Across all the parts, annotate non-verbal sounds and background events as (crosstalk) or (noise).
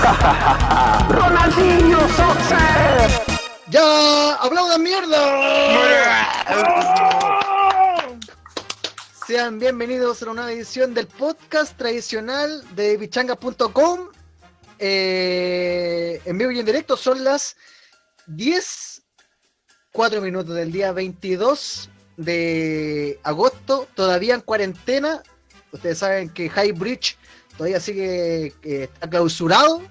(laughs) ¡Ronaldinho Soccer! ¡Ya! ¡Hablamos de mierda! Sean bienvenidos a una nueva edición del podcast tradicional de bichanga.com. Eh, en vivo y en directo son las 10, 4 minutos del día 22 de agosto, todavía en cuarentena. Ustedes saben que High Bridge todavía sigue eh, está clausurado.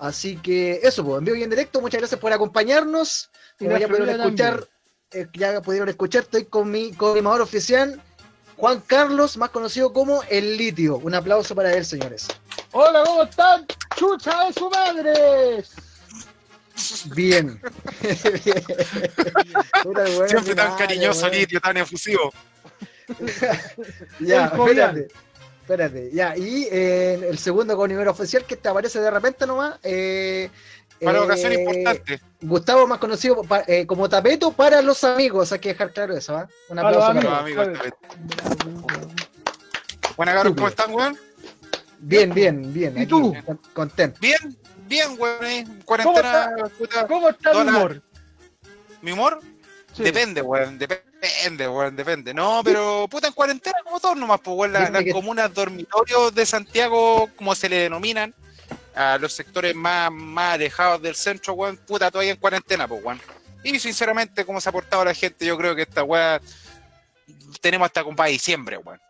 Así que eso, pues, en vivo y en directo, muchas gracias por acompañarnos. Y ya pudieron escuchar, eh, ya pudieron escuchar, estoy con mi coordinador oficial, Juan Carlos, más conocido como El Litio. Un aplauso para él, señores. Hola, ¿cómo están? ¡Chucha de su madre! Bien. (laughs) (laughs) Puta, Siempre tan ordinario, cariñoso, weón. litio, tan efusivo. (laughs) Ya, espérate. Espérate, ya. Y eh, el segundo coordinador oficial que te aparece de repente nomás. Eh, Para eh, ocasión importante. Gustavo, más conocido pa- eh, como Tapeto para los amigos. Hay que dejar claro eso, ¿ah? Un aplauso para Los amigos. amigos, Buenas, cabros, ¿cómo están, weón? Bien, bien, bien. ¿Y tú? con- Contento. Bien, bien, weón. eh. Cuarentena, puta. ¿Cómo está Hola. humor? ¿Mi humor? Sí. Depende, weón. Depende, weón, depende. No, pero puta en cuarentena como todos nomás, pues, weón. Las que- comunas dormitorios de Santiago, como se le denominan, a los sectores más, más alejados del centro, weón, puta, todavía en cuarentena, pues, weón. Y sinceramente, como se ha portado la gente, yo creo que esta weá tenemos hasta para diciembre, weón.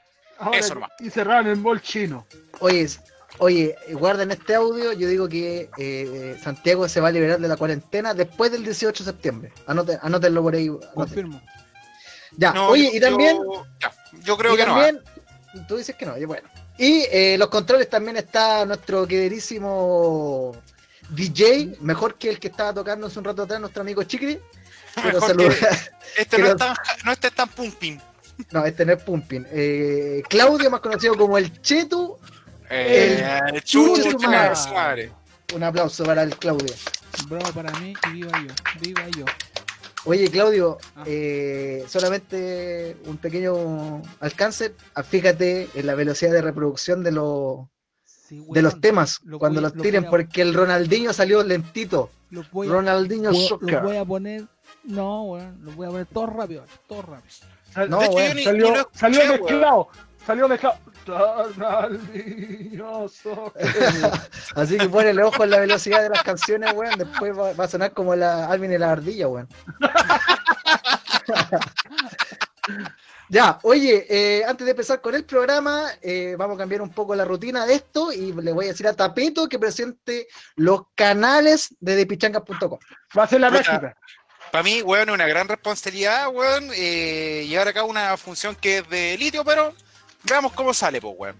Eso nomás. Y cerraron el mall chino. Oye, oye, guarden este audio. Yo digo que eh, Santiago se va a liberar de la cuarentena después del 18 de septiembre. Anoten, anótenlo por ahí. anoten. Confirmo. Ya, No, oye, yo- y también. Yo, ya, yo creo y que no. también, Tú dices que no, y bueno. Y eh, los controles también está nuestro queridísimo DJ, mejor que el que estaba tocando hace un rato atrás, nuestro amigo. Quiero (laughs) Mejor saludar- Este no, (laughs) es tan, no este es tan pumping. No, este no es Pumping. Eh, Claudio, más conocido como el Chetu. Eh, El chucho, chucha, madre. su madre. Un aplauso para el Claudio. Bravo para mí y viva yo, viva yo. Oye, Claudio, Ah. eh, solamente un pequeño alcance. Ah, Fíjate en la velocidad de reproducción de los Sí, de weón, los temas lo cuando voy- los lo tiren, porque el Ronaldinho salió lentito. Los voy a, Ronaldinho Soccer. los voy a poner. No, weón, los voy a poner todo rápido, todo rápido. No, de hecho, yo ni, salió, ni lo salió escuché, weón. mezclado. Salió mezclado. (laughs) Así que ponele ojo en la velocidad de las canciones, weón. Después va, va a sonar como la Alvin y la ardilla, weón. (laughs) ya, oye, eh, antes de empezar con el programa, eh, vamos a cambiar un poco la rutina de esto y le voy a decir a Tapeto que presente los canales de depichangas.com. Va a ser la práctica. Para mí, weón, es una gran responsabilidad, weón, eh, llevar a cabo una función que es de litio, pero veamos cómo sale, pues, weón.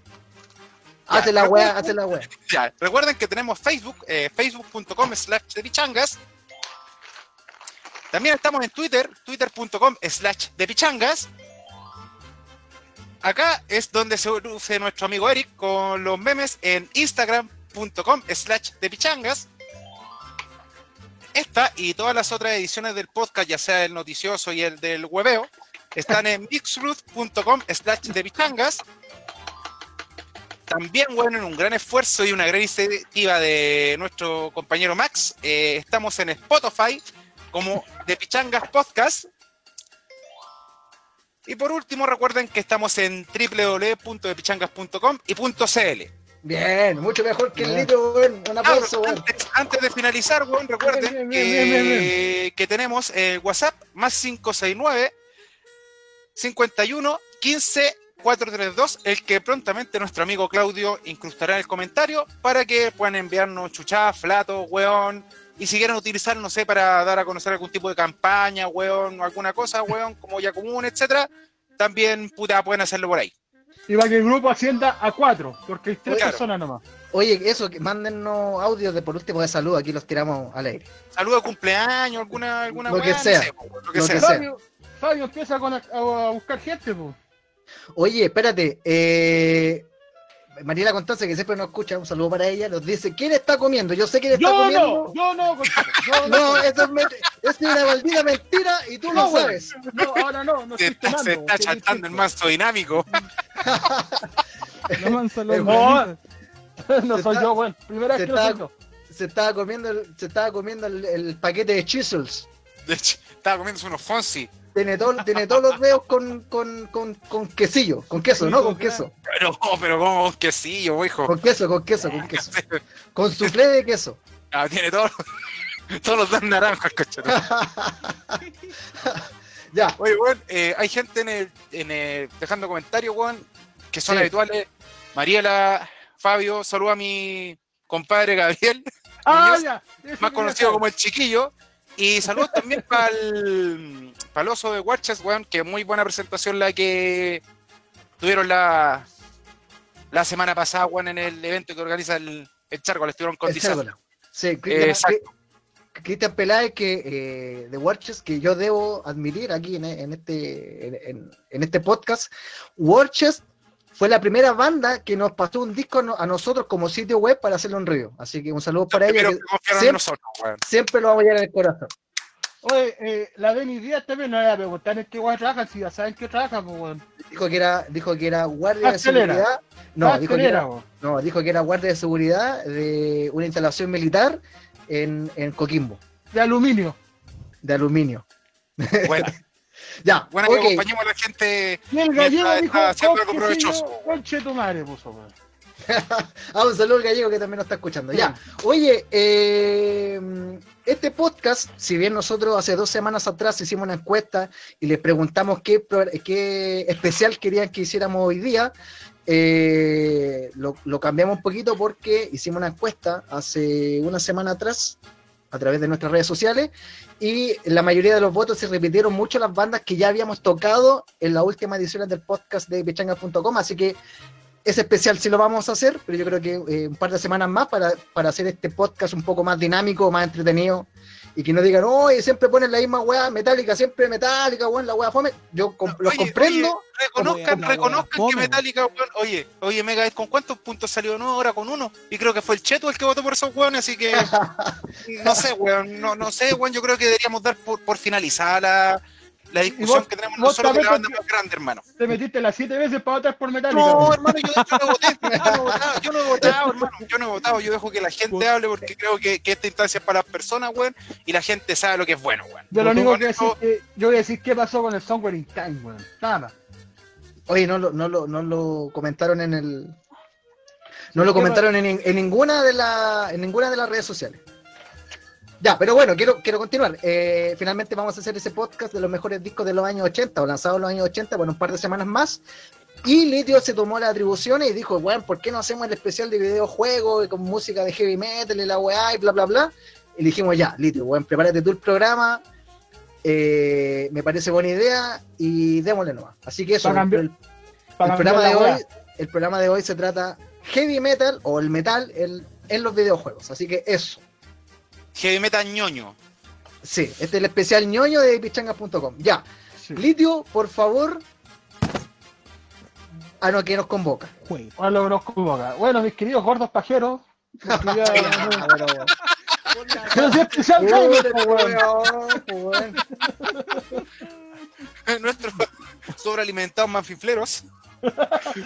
Hace la weá, recuerden- hace la weá. (laughs) Ya, recuerden que tenemos Facebook, eh, facebook.com slash depichangas. También estamos en Twitter, twitter.com slash depichangas. Acá es donde se luce nuestro amigo Eric con los memes en instagram.com slash depichangas. Esta y todas las otras ediciones del podcast, ya sea el noticioso y el del hueveo, están en mixruth.com slash depichangas. También, bueno, en un gran esfuerzo y una gran iniciativa de nuestro compañero Max, eh, estamos en Spotify como de Pichangas Podcast. Y por último, recuerden que estamos en www.depichangas.com y .cl. Bien, mucho mejor que el litro, weón. Un Cabros, aplauso, weón. antes, antes de finalizar, weón, recuerden Bien, bien, bien, bien, que, que tenemos el WhatsApp más 569 51 15 432, el que prontamente nuestro amigo Claudio incrustará en el comentario para que puedan enviarnos chuchas, flatos, weón, y si quieren utilizar, no sé, para dar a conocer algún tipo de campaña, weón, o alguna cosa, (laughs) weón, como ya común, etcétera, también puta, pueden hacerlo por ahí. Y va que el grupo ascienda a cuatro, porque hay tres Claro. personas nomás. Oye, eso, que mándennos audios de por último de salud, aquí los tiramos al aire. Saludos de cumpleaños, alguna, alguna Lo que no sea, sé, lo que lo sea. que sea. Fabio, empieza con a, a buscar gente, pues. Oye, espérate, eh, Mariela Constanza, que siempre nos escucha, un saludo para ella, nos dice, ¿quién está comiendo? Yo sé quién está Yo no, comiendo. yo no, (laughs) yo no. No, eso es, una maldita mentira y tú No, lo sabes. No, ahora no, no Se tomando. se está estoy chatando el manso dinámico. (laughs) No manso Eh, (laughs) no. no Se soy está- yo, weón. Primera vez que lo está- siento. Se estaba comiendo el, se estaba comiendo el, el paquete de chisels. De estaba comiéndose unos Fonsi. Tiene, todo, tiene todos los dedos con, con, con, con quesillo, con queso, ¿no? Con queso. Pero, pero como un quesillo, hijo. Con queso, con queso, con queso. Con soufflé de queso. (laughs) Ah, tiene todos todos los dos naranjas, coche. (laughs) Ya, Oye, weón, eh, hay gente en el, en el- dejando comentarios, weón, que son Sí. habituales. Mariela, Fabio, saluda a mi compadre Gabriel, Ah, Muñoz, ya. Ese más conocido como el chiquillo. Y saludos también para el oso de Watches, weón, que muy buena presentación la que tuvieron la, la semana pasada, weón, en el evento que organiza el, el Charco, le estuvieron el cérvolo. Sí, Cristian, Cristian Peláez, que eh, de Watches, que yo debo admitir aquí en, en este, en, este podcast, Watches fue la primera banda que nos pasó un disco a no- a nosotros como sitio web para hacerlo en Río. Así que un saludo para Los ellos, siempre- nosotros, weón. siempre lo vamos a llevar en el corazón. Oye, eh, la Denny Díaz también no le voy a preguntar en qué weón trabajan, si ya saben qué trabajan, pues, weón. Dijo que era, dijo que era guardia de seguridad. No, dijo que era, no, dijo que era guardia de seguridad de una instalación militar en, en Coquimbo, De aluminio. de aluminio. Buena, (laughs) Ya, buena ok. que acompañemos a la gente. Y el gallego dijo, haciendo algo "Con provechoso". Conche tu madre, puso. (laughs) Ah, un saludo al gallego que también nos está escuchando. Ya, oye, eh, este podcast, si bien nosotros hace dos semanas atrás hicimos una encuesta y les preguntamos qué, qué especial querían que hiciéramos hoy día, eh, lo, lo cambiamos un poquito porque hicimos una encuesta hace una semana atrás a través de nuestras redes sociales y la mayoría de los votos se repitieron mucho las bandas que ya habíamos tocado en las últimas ediciones del podcast de pichanga.com, así que ese especial sí lo vamos a hacer, pero yo creo que eh, un par de semanas más para, para hacer este podcast un poco más dinámico, más entretenido y que no digan, oye, siempre ponen la misma weá metálica, siempre metálica, weón, la weá fome. Yo com- los Oye, comprendo. oye, reconozcan, Como- reconozcan que fome, Metallica, weón, oye, oye, Megadeth, ¿con cuántos puntos salió? No, ahora con uno. Y creo que fue el Cheto el que votó por esos weones, así que (laughs) no sé, weón, no, no sé, weón, yo creo que deberíamos dar por, por finalizada la, la discusión vos- que tenemos nosotros de la banda más grande, hermano. Te metiste las siete veces para votar por Metallica. No, hermano, yo, yo no voté, yo no he (laughs) votado, hermano, yo no he votado, yo dejo que la gente hable porque creo que, que esta instancia es para las personas, weón, y la gente sabe lo que es bueno, weón. Yo lo único que que yo voy a decir qué pasó con el Somewhere in Time, weón. Nada más. Oye, no lo, no lo, no lo comentaron en el. No lo ¿Qué comentaron en, en ninguna de la, en ninguna de las redes sociales. Ya, pero bueno, quiero, quiero continuar. Eh, finalmente vamos a hacer ese podcast de los mejores discos de los años 80 o lanzados en los años 80, bueno, un par de semanas más. Y Litio se tomó las atribuciones y dijo, bueno, ¿por qué no hacemos el especial de videojuegos con música de heavy metal y la weá y bla, bla, bla? Y dijimos, ya, Litio, bueno, prepárate tú el programa. eh, me parece buena idea y démosle nomás. Así que eso, cambiar- el- programa, de hoy, el programa de hoy se trata heavy metal o el metal en, en los videojuegos. Así que eso. Heavy metal ñoño. Sí, este es el especial ñoño de pichangas.com. Ya. Sí. Litio, por favor. Ah, no, que nos convoca. Juegue. Bueno, los convoca. Bueno, mis queridos gordos pajeros. (laughs) (laughs) Pero si es especial weón. (laughs) Nuestros sobrealimentados manfifleros.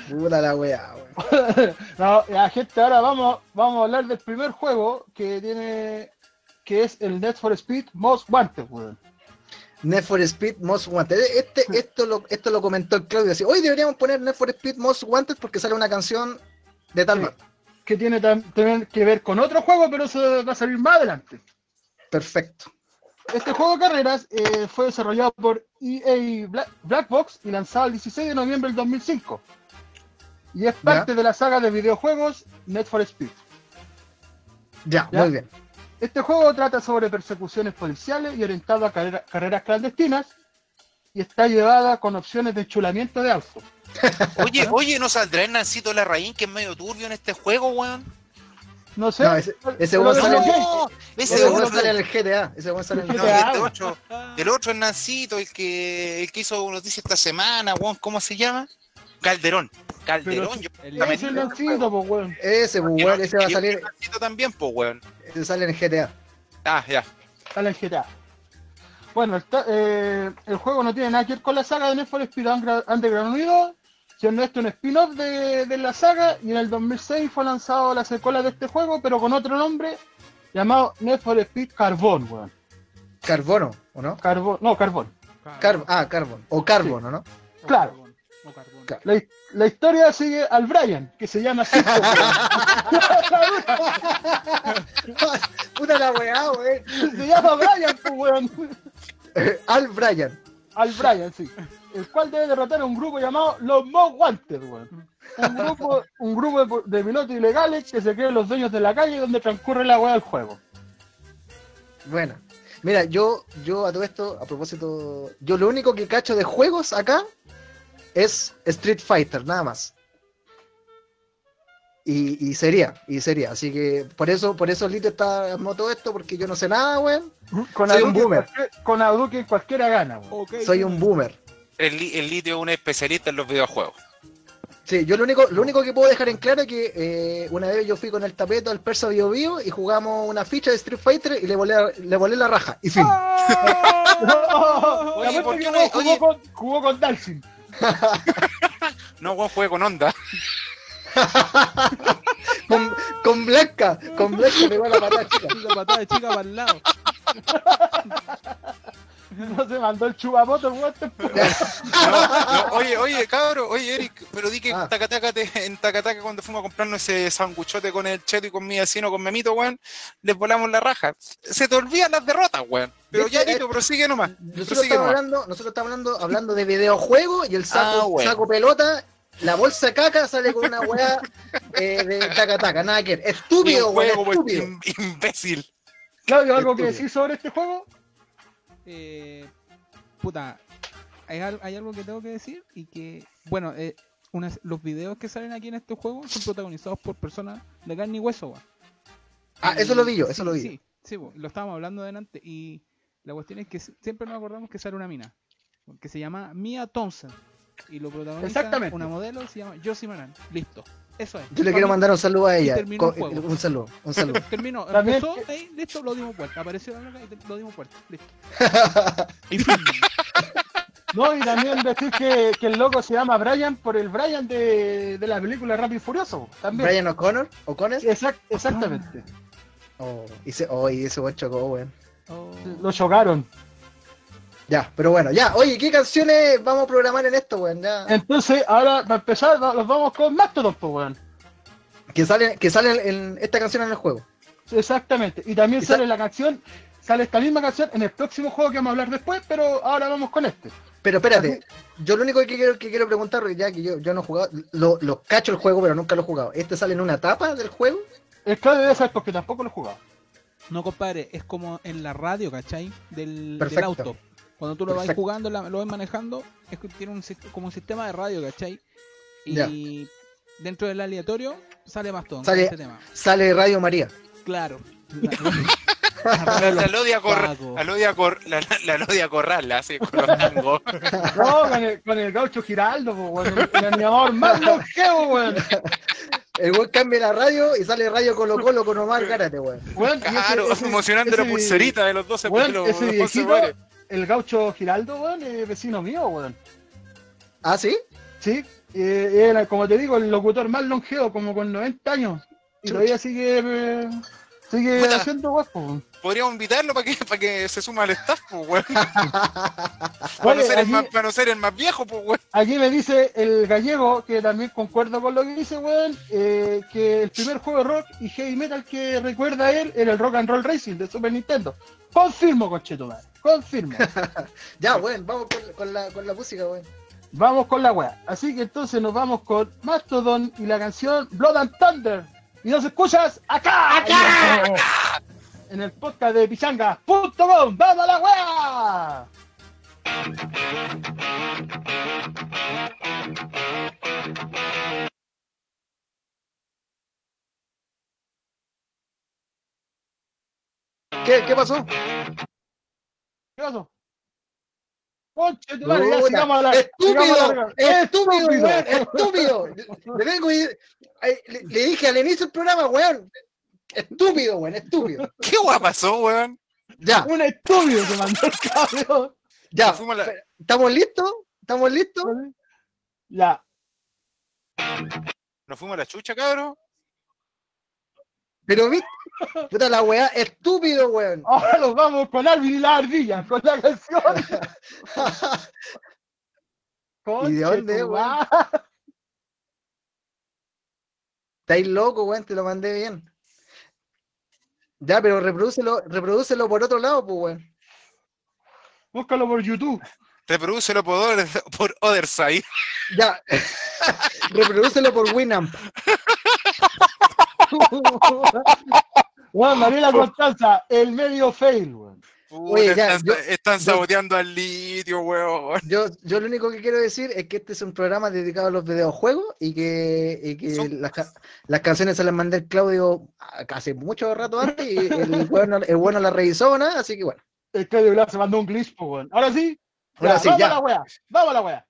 Puta la weá, weón. No, ya, gente, ahora vamos, vamos a hablar del primer juego que tiene, que es el Net for Speed Most Wanted, weón. Need for Speed Most Wanted. Este, esto, lo, esto lo comentó el Claudio. Así, Hoy deberíamos poner Need for Speed Most Wanted porque sale una canción de tal Sí. Que tiene tam- también que ver con otro juego, pero eso va a salir más adelante. Perfecto. Este juego de carreras eh, fue desarrollado por EA Black, Black Box y lanzado el 16 de noviembre del 2005. Y es parte de la saga de videojuegos Net for Speed. Ya, Ya. muy bien. Este juego trata sobre persecuciones policiales y orientado a carrera- carreras clandestinas y está llevada con opciones de enchulamiento de auto. (laughs) Oye, oye, ¿no saldrá el Nancito Larraín que es medio turbio en este juego, weón? No sé. No, ese- weón sale-. No, en el GTA. Ese weón sale en el No, GTA, GTA. este otro, el otro es Nancito, el que, el que hizo noticia esta semana, weón, ¿cómo se llama? Calderón. Calderón, yo El- Ese es el Nancito, pues, weón. Ese, pues, weón, ese va a salir. Nancito también, pues, weón. Sale en GTA. Ah, ya. Sale en GTA. Bueno, eh, el juego no tiene nada que ver con la saga de Need for Speed Underground Unido, siendo esto un spin-off de, de la saga, y en el 2006 fue lanzado la secuela de este juego, pero con otro nombre, llamado Need for Speed Carbon, weón. Carbono, ¿o no? Carbon, no, Carbon. Car ah, Carbon. O Carbono, ¿no? Claro. La, la historia sigue al Brian, que se llama así. (laughs) Puta la weá, weón. se llama Brian, pues, weón. Al Brian. Al Brian, sí. El cual debe derrotar a un grupo llamado los Most Wanted, weón. Un grupo, un grupo de, de pilotos ilegales que se creen los dueños de la calle donde transcurre la weá del juego. Bueno. Mira, yo, yo a todo esto, a propósito, yo lo único que cacho de juegos acá es Street Fighter, nada más. Y, y sería, y sería. Así que por eso, por eso Lito está armó todo esto, porque yo no sé nada, weón. Con Soy un boomer. Con Hadouken cualquiera gana, weón. Soy un boomer. El, el litio es un especialista en los videojuegos. Sí, yo lo único, lo único que puedo dejar en claro es que eh, una vez yo fui con el tapeto al Persa Bio Bio y jugamos una ficha de Street Fighter y le volé, le volé la raja. Y fin. (laughs) Oye, verdad ¿por qué no- jugó, oye? con, jugó con Dalsin. (laughs) No, weón, juegue con onda. (laughs) Con, con Blanca, con Blanca me va la patada chica. Chica patada de chica para el lado. (laughs) (laughs) No se mandó el chupapoto, weón. No, no, (laughs) oye, oye, cabro, oye, Eric, pero di que Ah. Tacataca te- en Tacataca cuando fuimos a comprarnos ese sanguchote con el cheto y con mi vecino, con Memito, weón, les volamos la raja. Se te olvidan las derrotas, weón. Pero ya. Tito, prosigue nomás. Nosotros Prosigue estamos nomás. hablando, nosotros estamos hablando, hablando de videojuegos y el saco, Ah, bueno. saco pelota, la bolsa de caca sale con una weá (laughs) eh, de taca taca, nada que ver. Estúpido, weón, estúpido. im- imbécil. Claudio, ¿algo que decir sobre este juego? Eh, puta, hay, hay algo que tengo que decir y que, bueno, eh, unas- los videos que salen aquí en este juego son protagonizados por personas de carne y hueso. Ah, Y- eso lo vi yo, eso sí, lo vi. Sí, lo estábamos hablando delante y la cuestión es que si- siempre nos acordamos que sale una mina, que se llama Mia Thompson y lo protagoniza Exactamente. una modelo que se llama Josie Maran. Listo, eso es. Yo le quiero mandar un saludo a ella. un saludo, un saludo. (laughs) Terminó, También- empezó, ahí, listo, lo dimos vuelta. Apareció la loca y te- lo dimos vuelta. Listo. (laughs) Y fin. (laughs) No, y también decir que, que el loco se llama Brian por el Brian de, de la película Rápido y Furioso. También. Brian O'Connor, O'Connor. Exact- exactamente. Oh, y ese, oh, y ese weón chocó, weón. Oh. Lo chocaron. Ya, pero bueno, ya. Oye, ¿qué canciones vamos a programar en esto, weón? Ya. Entonces, ahora para empezar, nos vamos con Mastodon, pues, weón. Que sale, que sale en esta canción en el juego. Exactamente. Y también Y sa- sale la canción, sale esta misma canción en el próximo juego que vamos a hablar después, pero ahora vamos con este. Pero espérate, yo lo único que quiero, que quiero preguntar, ya que yo, yo no he jugado, lo, lo cacho el juego, pero nunca lo he jugado. ¿Este sale en una etapa del juego? El Claudio debe saber porque tampoco lo he jugado. No, compadre, es como en la radio, ¿cachai? Del, del Perfecto. auto. Cuando tú lo vas Perfecto. jugando, la- lo vas manejando, es que tiene un, como un sistema de radio, ¿cachai? Y Ya. dentro del aleatorio sale Mastodon Sale- este tema. Sale Radio María. Claro. La, la Lodia Corral, la Lodia Cor, la, la- la Lodia Corral, así con los tangos. (laughs) No, con el, con el gaucho Giraldo, weón. El, el animador más longevo, weón. El weón cambia la radio y sale Radio Colo Colo con Omar Gárate, weón. Ese- Claro, ese- emocionando ese- la pulserita de los 12 Weón, de los, ese de los 11 viejito, mujeres. El gaucho Giraldo, weón, es vecino mío, weón. ¿Ah, sí? Sí, eh, era, como te digo, el locutor más longevo, como con 90 años. Y Chucha. todavía sigue, eh, sigue Puta. haciendo guapo. Podríamos invitarlo para que, para que se suma al staff, pues, weón. (laughs) Para no, ser el más, para no ser el más viejo, pues, weón. aquí me dice el gallego, que también concuerdo con lo que dice, weón, eh, que el primer juego de rock y heavy metal que recuerda a él era el Rock and Roll Racing de Super Nintendo. Confirmo, conchetumar, confirmo. (laughs) Ya, weón, vamos con, con la, con la música, weón. Vamos con la weá. Así que entonces nos vamos con Mastodon y la canción Blood and Thunder. Y nos escuchas acá. ¡Acá! En el podcast de pichanga.com. ¡Vamos a la weá! ¿Qué, qué pasó? ¿Qué pasó? Conche tu madre, ya Puta, sigamos a la sigamos a la- ¡Estúpido! ¡Estúpido, Estúpido. weón! ¡Estúpido! Le, vengo y, ay, le, le dije al inicio del programa, weón. Estúpido, weón, estúpido. ¿Qué guay pasó, weón? Ya, Un estúpido que mandó el cabrón. ya. La- ¿Estamos listos? ¿Estamos listos? Ya. Nos fuimos a la chucha, cabrón. Pero viste, puta la weá, estúpido, weón. (laughs) Ahora nos vamos con Alvin y la ardilla, con la canción. (laughs) ¿Y de dónde, weón? Estáis loco, weón, te lo mandé bien. Ya, pero reprodúcelo, reprodúcelo por otro lado, pues, weón. Búscalo por YouTube. Reprodúcelo por, Other- por Other Side. Ya. (laughs) reprodúcelo por Winamp. Juan Mariela Constanza, el medio fail, weón. Oye, ya, están, yo- están yo- saboteando al litio, weón. Yo, yo lo único que quiero decir es que este es un programa dedicado a los videojuegos y que, y que Son- las, las canciones se las mandé al Claudio hace mucho rato antes y el (laughs) bueno, el bueno la revisó o nada, así que bueno. El Claudio Blas se mandó un glitch, pues, weón. Ahora sí. Ahora Ya, sí, vamos ya. a la wea. Vamos a la wea.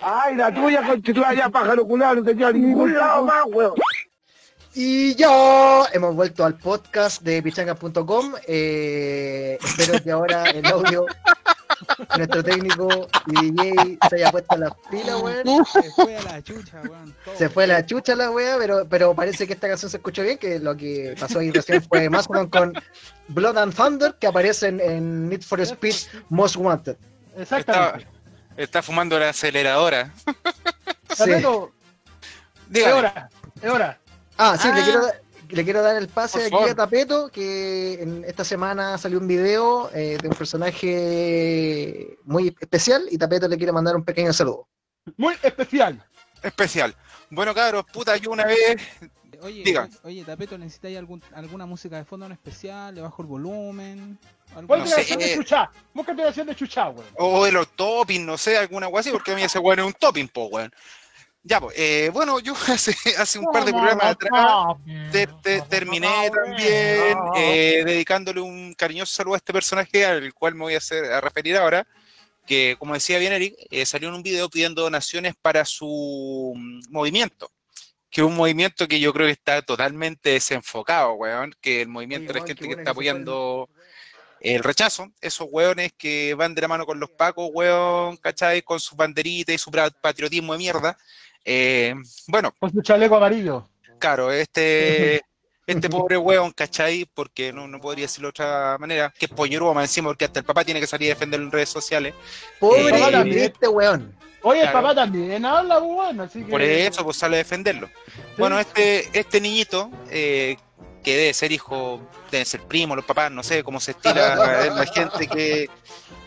Ay, la tuya constituida ya pájaro culado, no tenía ningún lado más, weón. Y yo hemos vuelto al podcast de pichanga.com. Eh, espero que ahora el audio, (laughs) nuestro técnico y DJ se haya puesto las pilas, weón. Se fue a la chucha, weón. Se fue a la chucha la wea, pero, pero parece que esta canción se escuchó bien, que lo que pasó ahí recién fue más con, con Blood and Thunder, que aparece en, en Need for Speed Most Wanted. Exactamente. Está fumando la aceleradora. (laughs) Sí. Tapeto, es hora, es hora. Ah, sí, le Ah. quiero, le quiero dar el pase Por aquí favor. a Tapeto, que en esta semana salió un video eh, de un personaje muy especial y Tapeto le quiere mandar un pequeño saludo. Muy especial. Especial. Bueno, cabros, puta, yo una vez. Oye, Diga. oye, Tapeto, ¿necesitáis algún, alguna música de fondo en especial? ¿Le bajo el volumen? Ponte No la sé, canción eh. de Chucha. Busca la canción de Chucha, weón. O de los topping, no sé, alguna cosa así, porque a mí ese weón es un topping, po, weón. Ya, pues, eh, bueno, yo (laughs) hace, hace un par de programas atrás te- te- terminé también eh, dedicándole un cariñoso saludo a este personaje al cual me voy a, hacer, a referir ahora, que como decía bien Eric, eh, salió en un video pidiendo donaciones para su mm, movimiento, que es un movimiento que yo creo que está totalmente desenfocado, weón, que el movimiento de la gente que bueno está se fue el- rechazo, esos weones que van de la mano con los pacos, weón, ¿cachai? Con sus banderitas y su patriotismo de mierda. Eh, bueno, Con su chaleco amarillo. Claro, este, (laughs) este pobre weón, ¿cachai? Porque no, no podría decirlo de otra manera, que es pollerudo más encima, porque hasta el papá tiene que salir a defenderlo en redes sociales. Pobre Eh, y triste weón. Oye, el papá también habla, weón. Así que. Por eso, pues sale a defenderlo. Sí. Bueno, este, este niñito, eh, que debe ser hijo, debe ser primo, los papás, no sé cómo se (laughs) estila la, gente que,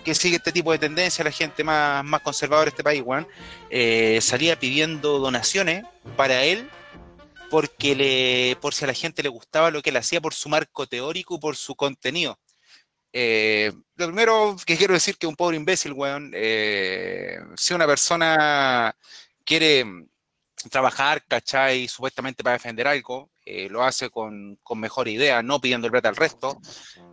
que sigue este tipo de tendencia, la gente más, más conservadora de este país, weón, eh, salía pidiendo donaciones para él porque le, por si a la gente le gustaba lo que él hacía por su marco teórico y por su contenido. Eh, lo primero que quiero decir que un pobre imbécil, weón, eh, si una persona quiere trabajar, ¿cachai? Supuestamente para defender algo, eh, lo hace con, con mejor idea, no pidiendo el plata al resto.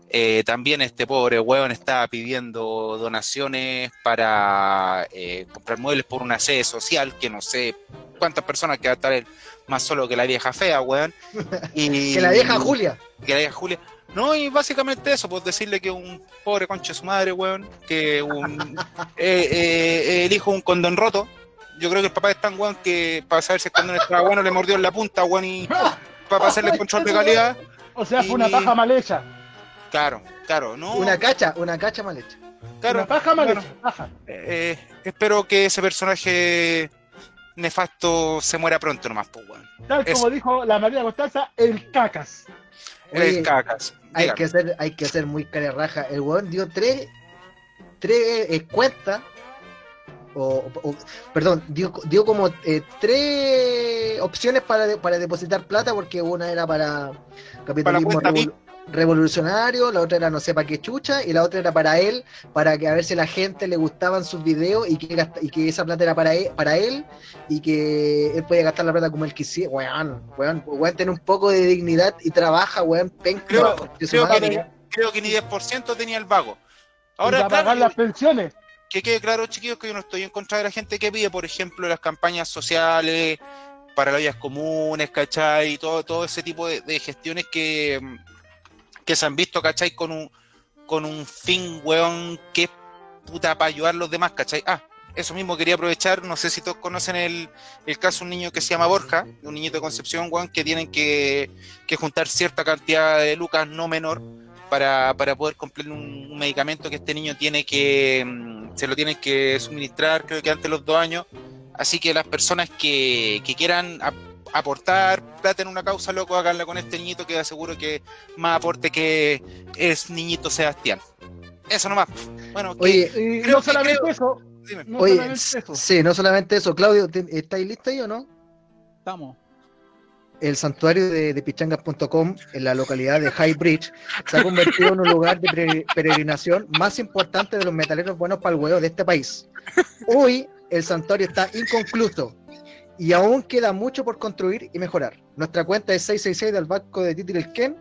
Eh, también este pobre weón está pidiendo donaciones para eh, comprar muebles por una sede social, que no sé cuántas personas que va a estar él más solo que la vieja fea, weón. (laughs) Y, Que la vieja Julia. que la vieja Julia. No, y básicamente eso, pues decirle que un pobre concha de su madre, weón, que un (laughs) eh, eh, el hijo un condón roto. Yo creo que el papá es tan weón que para saber si el condón estaba bueno le mordió en la punta, weón, y para hacerle control de (laughs) calidad. O sea, fue una paja mal hecha. Claro, claro, no. Una cacha, una cacha mal hecha. claro, una paja mal bueno, hecha. Paja. eh, espero que ese personaje nefasto se muera pronto nomás, pues, weón. Tal Eso. como dijo la María Constanza, el cacas. Oye, El cacas. Hay Dígame. que ser, hay que ser muy raja. El weón dio tres, tres eh, cuentas. O, o- perdón, dio, dio como eh, tres opciones para, de- para depositar plata, porque una era para capitalismo revol- revolucionario, la otra era no sé para qué chucha, y la otra era para él, para que a ver si a la gente le gustaban sus videos y que, gasta- y que esa plata era para él, para él y que él podía gastar la plata como él quisiera. Weón, weón, weón, tiene un poco de dignidad y trabaja, weón, penca, Creo- creo que ni, creo que ni 10% tenía el vago. Ahora, Ahora, para claro, pagar las pensiones. Que quede claro, chiquillos, que yo no estoy en contra de la gente que pide, por ejemplo, las campañas sociales para las ollas comunes, ¿cachai? Y todo, todo ese tipo de, gestiones que, mm, que se han visto, ¿cachai? Con un, con un fin, weón, que es puta para ayudar a los demás, ¿cachai? Ah, eso mismo quería aprovechar, no sé si todos conocen el, el caso de un niño que se llama Borja, un niñito de Concepción, weón, que tienen que, que juntar cierta cantidad de lucas no menor para, para poder cumplir un, un medicamento que este niño tiene que, mm, se lo tienen que suministrar, creo que antes de los dos años. Así que las personas que, que quieran ap- aportar plata en una causa, loco, háganla con este niñito que aseguro que más aporte que es niñito Sebastián. Eso nomás. Bueno, que- Oye, Creo no que- solamente creo- eso, dime. no oye, solamente eso. sí, no solamente eso. Claudio, ¿te- ¿estáis listo ahí o no? Estamos. El santuario de, de pichangas.com en la localidad de High Bridge se ha convertido en un lugar de peregrinación más importante de los metaleros buenos para el huevo de este país. Hoy el santuario está inconcluso y aún queda mucho por construir y mejorar. Nuestra cuenta es 666 del banco de el Ken.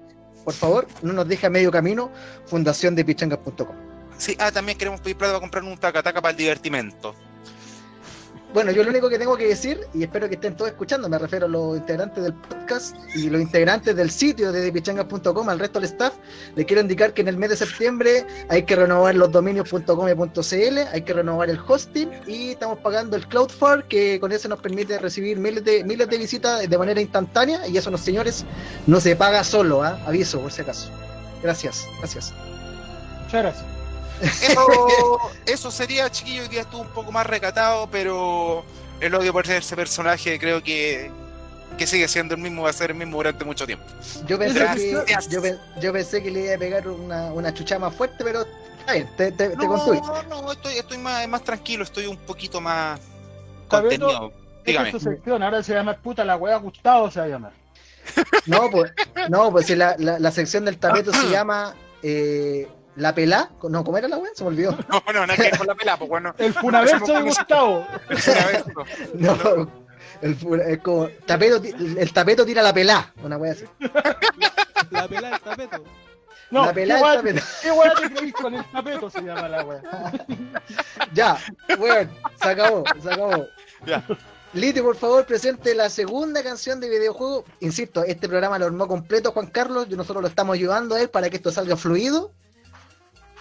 Por favor, no nos deje a medio camino. Fundación de pichangas.com. Sí, ah, también queremos pedir plata para comprar un taca-taca para el divertimento. Bueno, yo lo único que tengo que decir, y espero que estén todos escuchando, me refiero a los integrantes del podcast y los integrantes del sitio de depichangas.com, al resto del staff, les quiero indicar que en el mes de septiembre hay que renovar los dominios .com y hay que renovar el hosting y estamos pagando el Cloudflare, que con eso nos permite recibir miles de, miles de visitas de manera instantánea, y eso, los señores, no se paga solo, ¿ah? aviso por si acaso. Gracias, gracias. Muchas gracias. Eso, (laughs) eso sería, chiquillo, hoy día estuvo un poco más recatado, pero el odio por ese personaje creo que, que sigue siendo el mismo, va a ser el mismo durante mucho tiempo. Yo pensé, que, yo, yo pensé que le iba a pegar una, una chucha más fuerte, pero está bien, te, te, te No, no, estoy, estoy más, más tranquilo, estoy un poquito más contenido. Esta Dígame. es ahora se llama puta la wea Gustavo se va a llamar. (laughs) No, pues, no, pues si la, la, la sección del tapeto se llama eh, La Pelá, no, ¿cómo era la wea? Se me olvidó. (laughs) No, no, nada que ver con la pelada, pues bueno. El funaverso de Gustavo. Una vez, no. No, el, es como tapeto, el tapeto tira la pelá, una wea así. (laughs) La pela del tapeto. No, la pelá ¿qué del wea- tapeto. ¿Qué wea te creís con el tapeto se llama la wea? (laughs) Ya, weón, se acabó, se acabó. Ya. Liti, por favor, presente la segunda canción de videojuego. Insisto, este programa lo armó completo Juan Carlos, nosotros lo estamos ayudando a él para que esto salga fluido.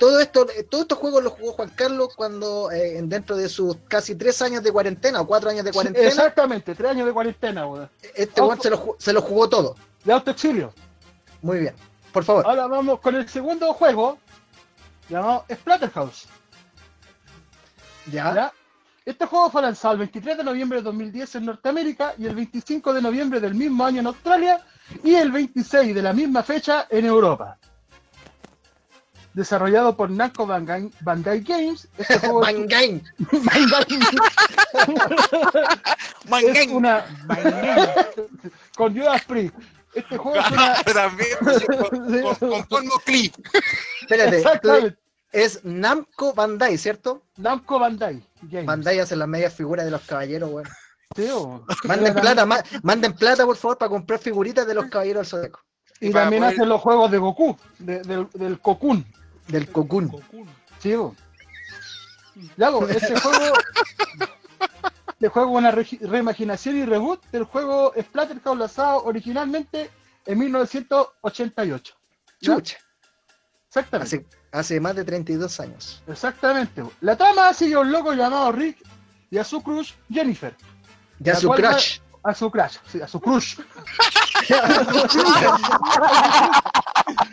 Todo esto, eh, todos estos juegos los jugó Juan Carlos cuando, eh, en- dentro de sus casi tres años de cuarentena o cuatro años de cuarentena, Exactamente, tres años de cuarentena, este se lo, se lo jugó todo. De autoexilio. Muy bien, por favor. Ahora vamos con el segundo juego, llamado Splatterhouse. Ya, ¿ya? Este juego fue lanzado el 23 de noviembre de 2010 en Norteamérica y el 25 de noviembre del mismo año en Australia y el 26 de la misma fecha en Europa. Desarrollado por Namco Bandai, Bandai Games, este (laughs) juego es, Mangain. (laughs) es una con Judas Priest. Este juego es una (laughs) También, con, con, Clip. Espérate, exactamente es Namco Bandai, ¿cierto? Namco Bandai Games. Bandai hace las medias figuras de los caballeros, weón. Sí, o- Manden plata, ma- manden plata, por favor, para comprar figuritas de los caballeros del Zodíaco. Y también poder- hacen los juegos de Goku, de- del, del Cocoon. Del Cocoon. Sí, bo. Este (laughs) juego. Este juego una re- reimaginación y reboot del juego Splatterhouse lanzado originalmente en 1988. ¿Ya? Chucha. Exactamente. Hace, hace más de 32 años. Exactamente. La trama sigue a un loco llamado Rick y a su crush Jennifer. Ya La su crush. A su crush, sí, a su crush.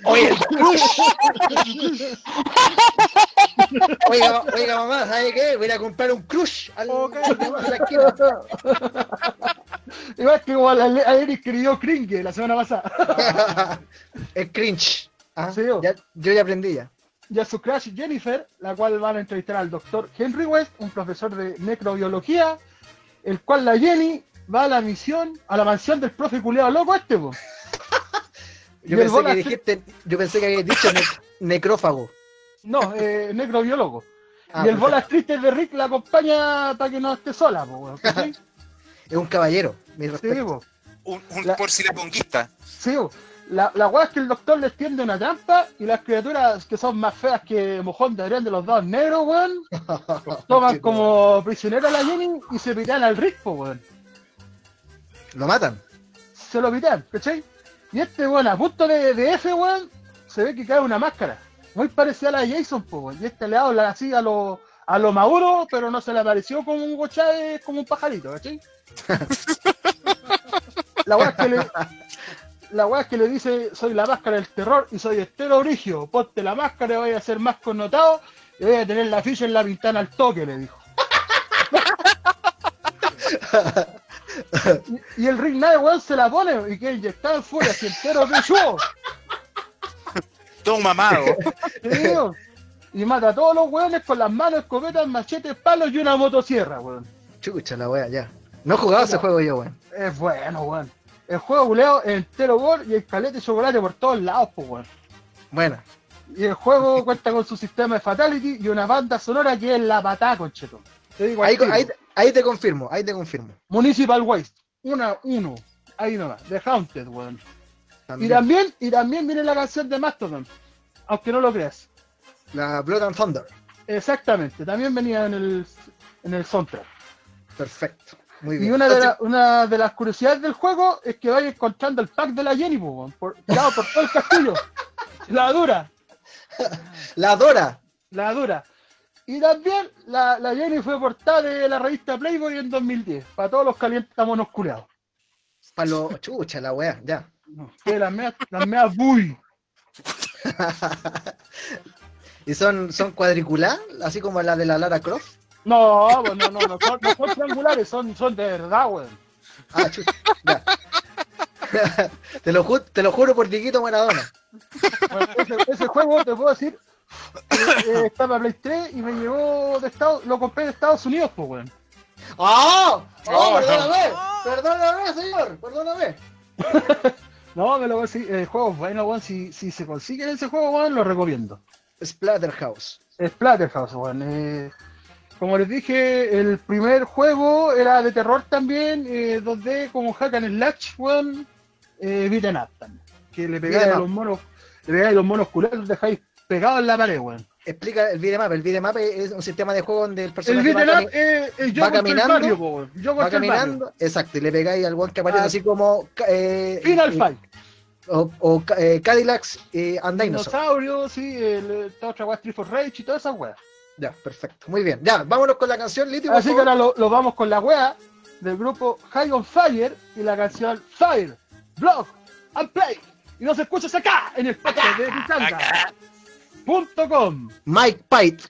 Oye, el crush. Oiga, oiga, mamá, ¿sabe qué? Voy a ir a comprar un crush al, Ok. al negocio de la esquina. Igual que igual a, a Eric que dio Kringe la semana pasada. (laughs) el cringe. Ah, Sí, o- ya- yo ya aprendí ya. y a su crush Jennifer, la cual van a entrevistar al doctor Henry West, un profesor de necrobiología, el cual la Jenny va a la misión, a la mansión del profe culeado loco este, po. Yo pensé que se- dijiste, yo pensé que habías dicho ne- necrófago. No, eh, necrobiólogo. Ah, y el perfecto. bolas tristes de Rick la acompaña para que no esté sola, po. (laughs) Es un caballero. Mi Sí, respeto. po. Un, un La- por si la conquista. Sí, po. la, la weá es que el doctor les tiende una trampa y las criaturas que son más feas que mojón de Adrián de los dos negros, weón, (laughs) toman como prisionera a la Jenny y se pitan al Rick, po, weón. Lo matan. se lo pitan, ¿cachai? Y este weón, a punto de, de F, weón, se ve que cae una máscara. Muy parecida a la de Jason, po, weón. Y este le habla así a lo, a lo Maduro, pero no se le apareció como un Hugo Chávez, como un pajarito, ¿cachai? la weá es que le. La weá es que le dice, soy la máscara del terror y soy estero brigio, ponte la máscara y voy a ser más connotado y voy a tener la ficha en la ventana al toque, le dijo. (laughs) y, y el Rick Knight, weón, se la pone y que inyectado en furia, así entero pechudo. Todo mamado. Y mata a todos los weones con las manos, escopetas, machetes, palos y una motosierra, weón. Chucha la wea, ya. No he jugado ese juego yo, weón. Es bueno, weón. El juego buleo es entero gol y el calete de chocolate por todos lados, pues, weón. Bueno, Y el juego cuenta con su sistema de fatality y una banda sonora que es la patada, concheto. Te digo al ahí, tiro. ahí, ahí te confirmo, ahí te confirmo. Municipal Waste. Una, uno. Ahí nomás. The Haunted, weón. Y También. y también viene la canción de Mastodon. Aunque no lo creas. La Blood and Thunder. Exactamente. También venía en el, en el soundtrack. Perfecto. Muy Y bien. una de, Entonces, la- una de las curiosidades del juego es que vais encontrando el pack de la Jenny, weón, por todo el castillo. La (laughs) dura, la Dora. la dura. Y también la, la Jenny fue portada de la revista Playboy en 2010, para todos los calientamonos culeados. Para los chucha, la weá, ya. Que las meas, las meas buy. (laughs) y son, son cuadriculadas, así como la de la Lara Croft. No, pues no, no, no son, no son triangulares, son, son de verdad, weón. Ah, chucha, ya. (laughs) te, lo ju- te lo juro por Diquito Maradona. Bueno, ese, ese juego, te puedo decir, eh, eh, está para Play 3 y me llegó de Estados, lo compré de Estados Unidos, pues, weón. ¡Oh! ¡Oh, Oh, perdóname! ¡Perdóname, señor! ¡Perdóname! (laughs) No, me lo voy a decir, el juego bueno, weón. Si, si se consigue ese juego, weón, lo recomiendo. Splatterhouse. Splatterhouse, weón. Eh, como les dije, el primer juego era de terror también, eh, 2D como Hack and Slash, weón. Eh, up también. Que le pegáis Beat'em a up. los monos, le pegáis a los monos culeros, dejáis pegados en la pared, weón. Explica el beat'em up. El beat'em up es un sistema de juego donde el El personaje va, beaten up cami- es es yo va caminando, el barrio, po, weón. Yo va el barrio. caminando. Exacto, y le pegáis al one que aparece Ah. así como. eh, Final eh, Fight. O, o eh, Cadillacs eh, and Dinosaur. Dinosaurio, sí, el, otra weá, Street for Rage y todas esas weas. Ya, perfecto. Muy bien. Ya, vámonos con la canción, Litio. Así que ahora lo, lo vamos con la wea del grupo High on Fire y la canción Fire, Block and Play. Y nos escuchas acá en el podcast de Pizanga.com. Mike Pite.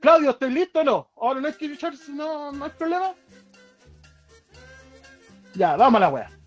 Claudio, ¿estás listo o no? Ahora no hay que no, no hay problema. Ya, vamos a la wea.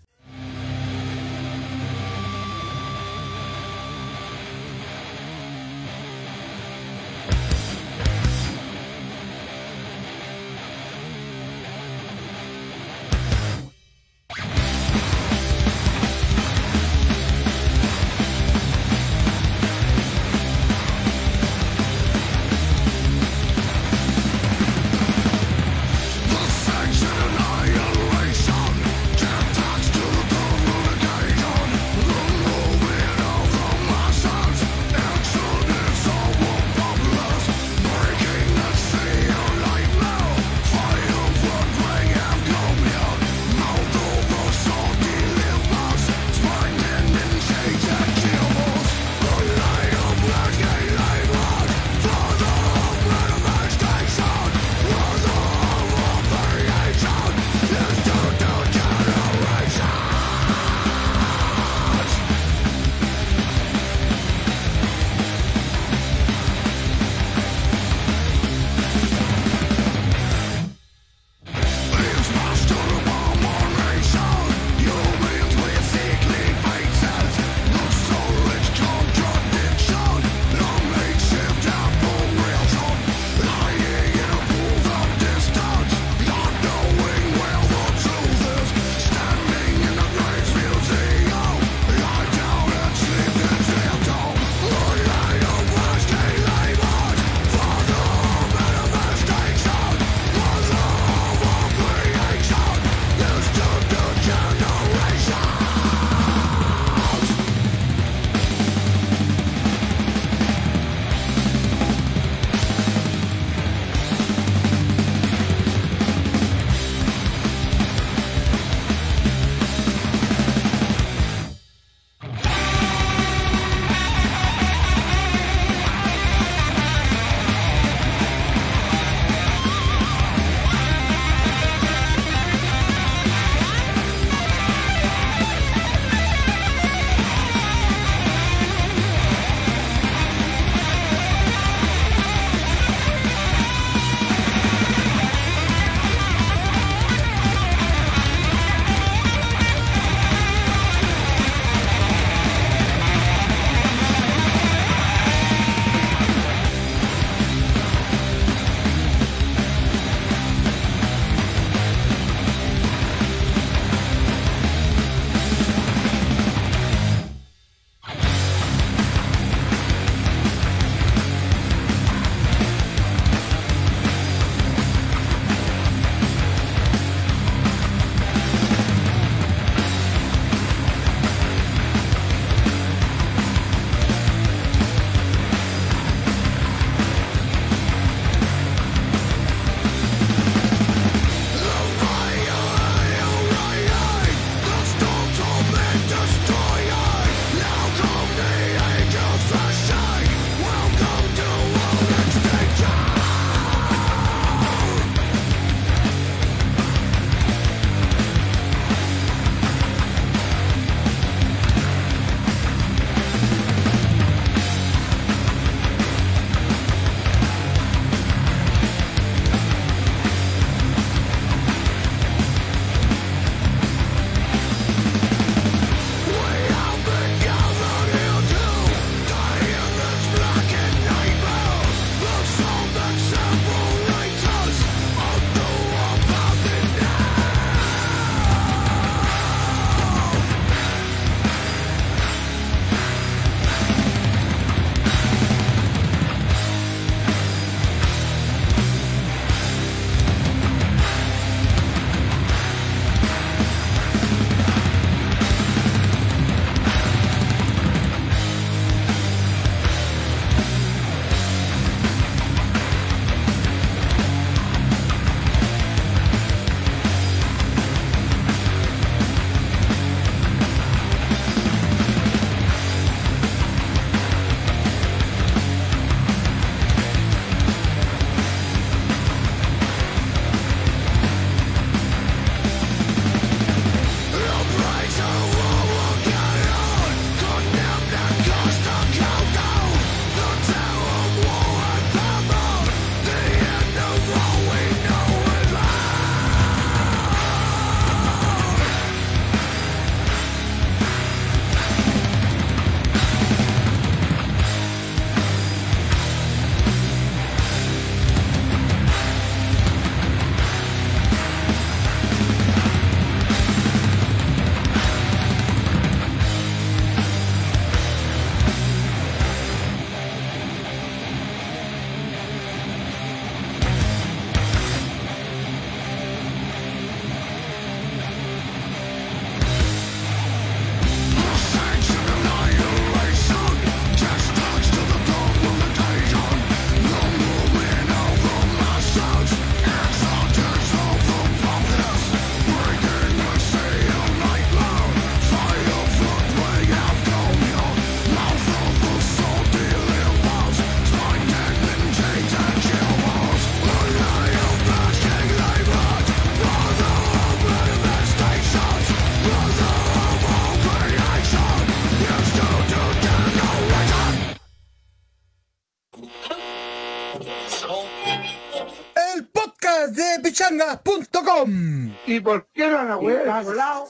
¿Y por qué no la de lado?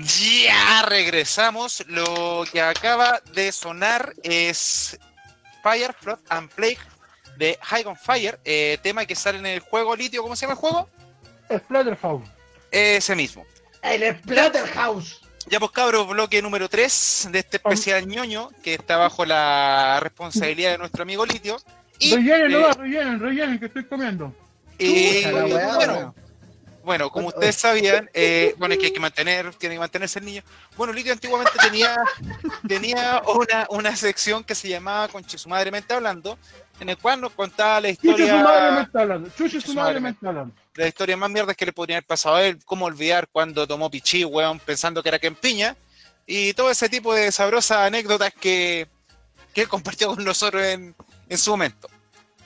Ya regresamos. Lo que acaba de sonar es Fire, Flood and Plague de High on Fire, eh, tema que sale en el juego Litio. ¿Cómo se llama el juego? Splatterhouse. Ese mismo. El Splatterhouse. Ya pues cabros, bloque número 3 de este especial ñoño que está bajo la responsabilidad de nuestro amigo Litio. Y, Rellenen, eh, no, rellenen, rellenen, que estoy comiendo. Chucha, weá, bueno, bueno, como ustedes sabían, eh, bueno, es que hay que mantener, tiene que mantenerse el niño. Bueno, Litio antiguamente tenía, tenía una, una sección que se llamaba Conche su madre mente hablando, en el cual nos contaba la Chuche su madre me historia, está hablando. Chuche su madre me- me está hablando. la historia más mierdas que le podría haber pasado a él, cómo olvidar cuando tomó pichí, weón, pensando que era Piña, y todo ese tipo de sabrosas anécdotas que, que él compartió con nosotros en, en su momento.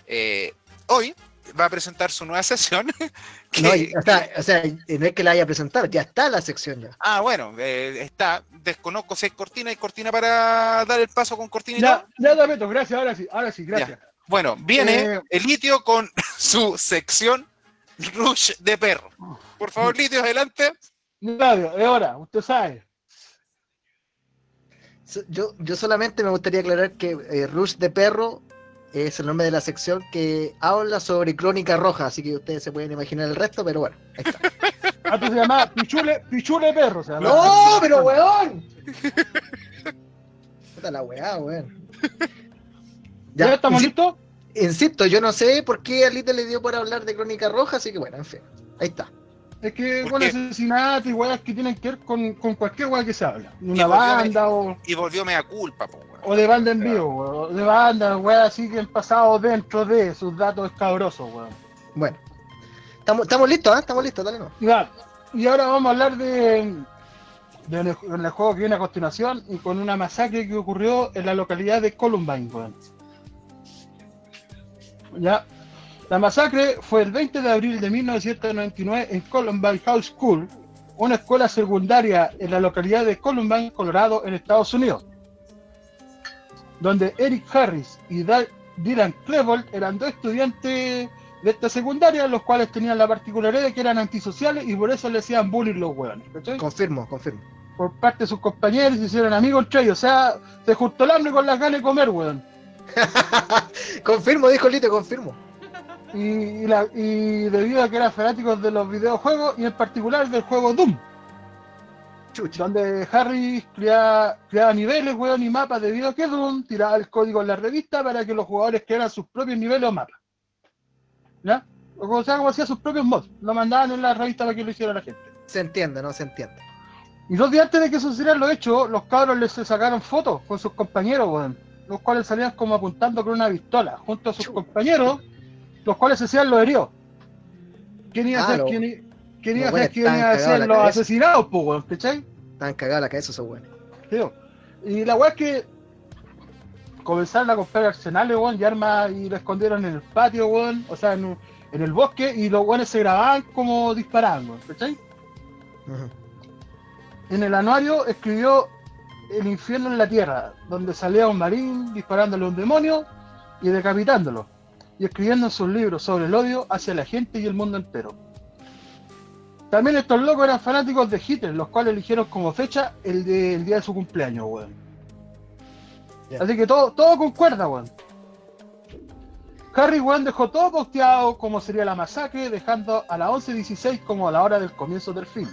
Eh, hoy va a presentar su nueva sesión. (laughs) que- No, y- o, sea, o sea, no es que la haya presentado, ya está la sección ya. Ah, bueno, eh, está. Desconozco si hay cortina, hay cortina para dar el paso con cortina y Ya, todo. ya, Dameto, gracias, ahora sí, ahora sí, gracias. Bueno, viene Eh. el litio con (laughs) su sección Rush de perro. Por favor, litio, adelante. Radio, es hora, usted sabe. Yo, yo solamente me gustaría aclarar que eh, Rush de Perro es el nombre de la sección que habla sobre Crónica Roja, así que ustedes se pueden imaginar el resto, pero bueno, ahí está. Antes se llamaba Pichule, Pichule Perro, se. ¡No, pero weón! (laughs) Puta la weá, weón. ¿Ya, estamos insi- listos? Insisto, yo no sé por qué a Lito le dio por hablar de Crónica Roja, así que bueno, en fin. Ahí está. Es que ¿Por con qué? asesinatos y weas que tienen que ver con, con cualquier wea que se habla. Y Una volvió banda o, Y volvió mea culpa, po. O de banda en vivo, weón. O de banda, weas así que han pasado dentro de sus datos escabrosos, weón. Bueno. Estamos, estamos listos, ¿ah? Estamos listos, dale no. Ya, y ahora vamos a hablar de, de el, en el juego que viene a continuación y con una masacre que ocurrió en la localidad de Columbine, weón. Ya, la masacre fue el 20 de abril de 1999 en Columbine High School, una escuela secundaria en la localidad de Columbine, Colorado, en Estados Unidos, donde Eric Harris y Dylan Klebold eran dos estudiantes de esta secundaria, los cuales tenían la particularidad de que eran antisociales y por eso le hacían bullying los hueones, ¿cachai? Confirmo, confirmo. Por parte de sus compañeros se hicieron amigos entre ellos, o sea, se juntó el hambre con las ganas de comer, weón. (laughs) confirmo, dijo Lito, confirmo. Y, y la- y debido a que eran fanáticos de los videojuegos y en particular del juego Doom, Chucha. donde Harry creaba, creaba niveles, weón, y mapas debido a que Doom tiraba el código en la revista para que los jugadores crearan sus propios niveles o mapas. ¿Ya? O sea, como hacía sus propios mods, lo mandaban en la revista para que lo hiciera la gente. Se entiende, no se entiende. Y dos días antes de que sucedieran los hechos, los cabros les sacaron fotos con sus compañeros, weón, los cuales salían como apuntando con una pistola, junto a sus compañeros, los cuales se hacían los heridos. ¿Quién iba a Ah, ser, lo- quién, i- quién iba a los ser, buenos quién iba estaban a ser los asesinados, pues, weón, ¿cachai? Están cagados la cabeza esos weones. Y la weá es que comenzaron a comprar arsenales, weón, y armas y lo escondieron en el patio, weón, o sea, en, un- en el bosque, y los weones se grababan como disparaban, weón, ¿cachai? En el anuario escribió El infierno en la tierra, donde salía un marín disparándole a un demonio y decapitándolo, y escribiendo en sus libros sobre el odio hacia la gente y el mundo entero. También estos locos eran fanáticos de Hitler, los cuales eligieron como fecha el, de- el día de su cumpleaños, weón. Así que todo, todo concuerda, weón. Harry, weón, dejó todo posteado como sería la masacre, dejando a las 11.16 como a la hora del comienzo del film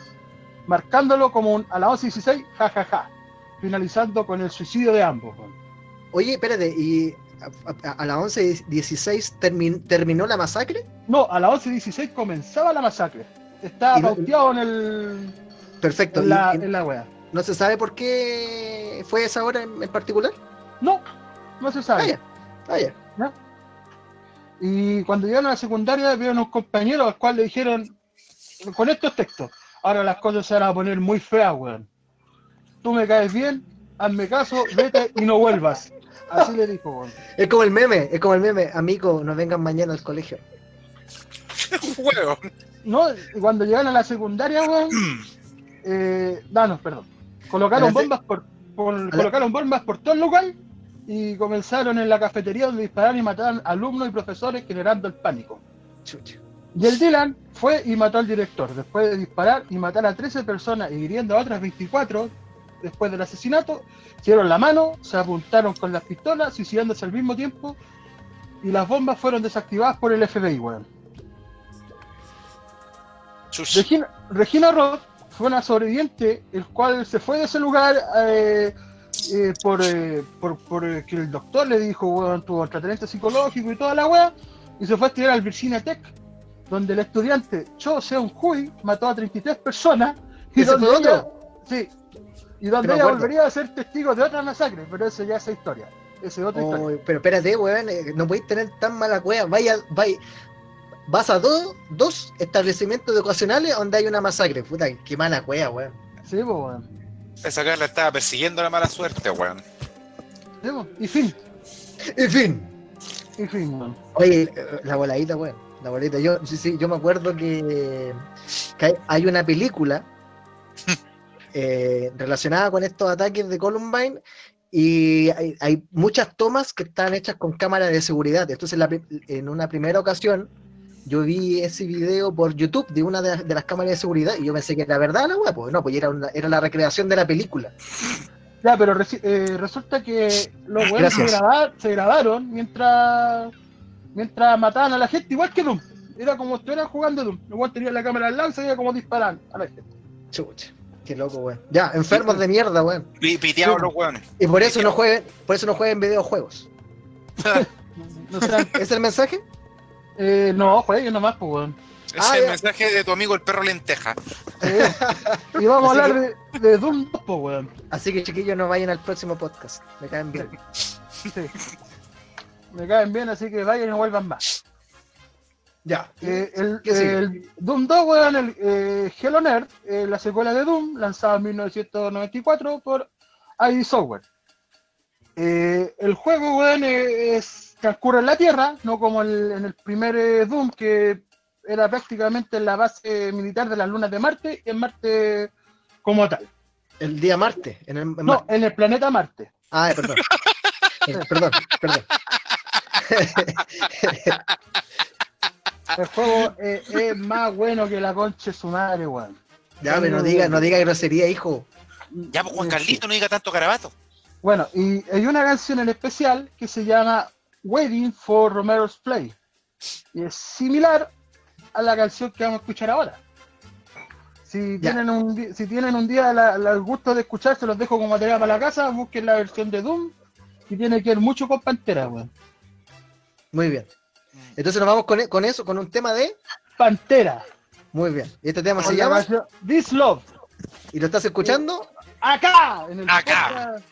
marcándolo como un a las 11.16, jajaja, finalizando con el suicidio de ambos. weón. Oye, espérate, ¿y a, a- a las 11.16 termin- terminó la masacre? No, a las 11.16 comenzaba la masacre. No- pauteado en, el, Perfecto. en, la, ¿Y- y en la wea. ¿No se sabe por qué fue esa hora en, en particular? No, no se Ah, sabe. ya. Ah, ya. Y cuando llegaron a la secundaria, vieron un compañero al cual le dijeron, con estos textos, ahora las cosas se van a poner muy feas, weón. Tú me caes bien, hazme caso, vete y no vuelvas. Así le dijo, weón. (laughs) Es como el meme, es como el meme. Amigo, no vengan mañana al colegio. (laughs) Huevo. No, cuando llegaron a la secundaria, weón, (clears throat) eh, no, no, perdón. Colocaron bombas por, colocaron bombas por todo el lugar y comenzaron en la cafetería donde dispararon y mataron alumnos y profesores generando el pánico. Chucha. Y el Dylan fue y mató al director, después de disparar y matar a 13 personas y hiriendo a otras 24, después del asesinato, dieron la mano, se apuntaron con las pistolas, suicidándose al mismo tiempo, y las bombas fueron desactivadas por el FBI, weón. Regina, Regina Roth fue una sobreviviente, el cual se fue de ese lugar eh, eh, por, eh, por, por, eh, que el doctor le dijo, weón, tuvo tratamiento psicológico y toda la weá, y se fue a estudiar al Virginia Tech, donde el estudiante Cho Seung Hui mató a 33 personas y ¿Ese donde fue ella- otro? sí, y donde ella volvería a ser testigo de otra masacre, pero eso ya es historia. Esa es otra historia. Oh, pero espérate, weón, no podéis tener tan mala cueva. Vaya, vaya, vas a dos, dos establecimientos educacionales donde hay una masacre. Puta, qué mala cueva, weón. Sí, pues, weón. Esa Carla estaba persiguiendo la mala suerte, weón. Sí, pues. Y fin, En fin. y fin, weón. Oye, la voladita, weón. La bolita. Yo, sí, sí, yo me acuerdo que, que hay, una película (laughs) eh, relacionada con estos ataques de Columbine y hay, hay muchas tomas que están hechas con cámaras de seguridad. Entonces, la en una primera ocasión, yo vi ese video por YouTube de una de, las- de las cámaras de seguridad y yo pensé que era verdad la weá, pues no, pues era, una- era la recreación de la película. Ya, pero reci- eh, resulta que los weones se, grabaron mientras mientras mataban a la gente, igual que Doom. Era como si estuvieran jugando Doom. Los weones tenían la cámara al lado y se veía como disparan a la gente. Chucha, qué loco, weón. Ya, enfermos de mierda, weón. Pi- Piteados Sí. los weones. Y por eso no jueguen, por eso no jueguen videojuegos. No, (laughs) ¿Es el mensaje? Eh, no, jueguen nomás, pues, weón. Ese Ah, es el ya. mensaje de tu amigo el perro lenteja. Eh, y vamos a hablar de, de Doom 2, pues, weón. Así que chiquillos no vayan al próximo podcast. Me caen bien. Sí. Me caen bien, así que vayan y no vuelvan más. Ya. Eh, el, el Doom 2, weón, el eh, Hello Nerd, eh, la secuela de Doom, lanzada en 1994 por ID Software. Eh, el juego, weón, es, transcurre en la Tierra, no como el- en el primer eh, Doom, que era prácticamente en la base militar de las lunas de Marte, y en Marte como tal. El día Marte. En el, en No, Marte. en el planeta Marte. Ah, eh, perdón. (laughs) Eh, perdón, perdón. El juego eh, es más bueno que la concha de su madre, weón. ya, pero no diga, no diga grosería, hijo. Ya, pues Juan Eh, Carlito, no diga tanto carabato. Bueno, y hay una canción en especial que se llama Waiting for Romero's Play. Y es similar a la canción que vamos a escuchar ahora. Si tienen, un, si tienen un día la- la- el gusto de escuchar, se los dejo como material para la casa, busquen la versión de Doom y tiene que ver mucho con Pantera, weón. Muy bien. Entonces nos vamos con, e- con eso, con un tema de. Pantera. Muy bien. Y este tema Con se la llama. canción This Love. ¿Y lo estás escuchando? Acá, en el Acá. podcast,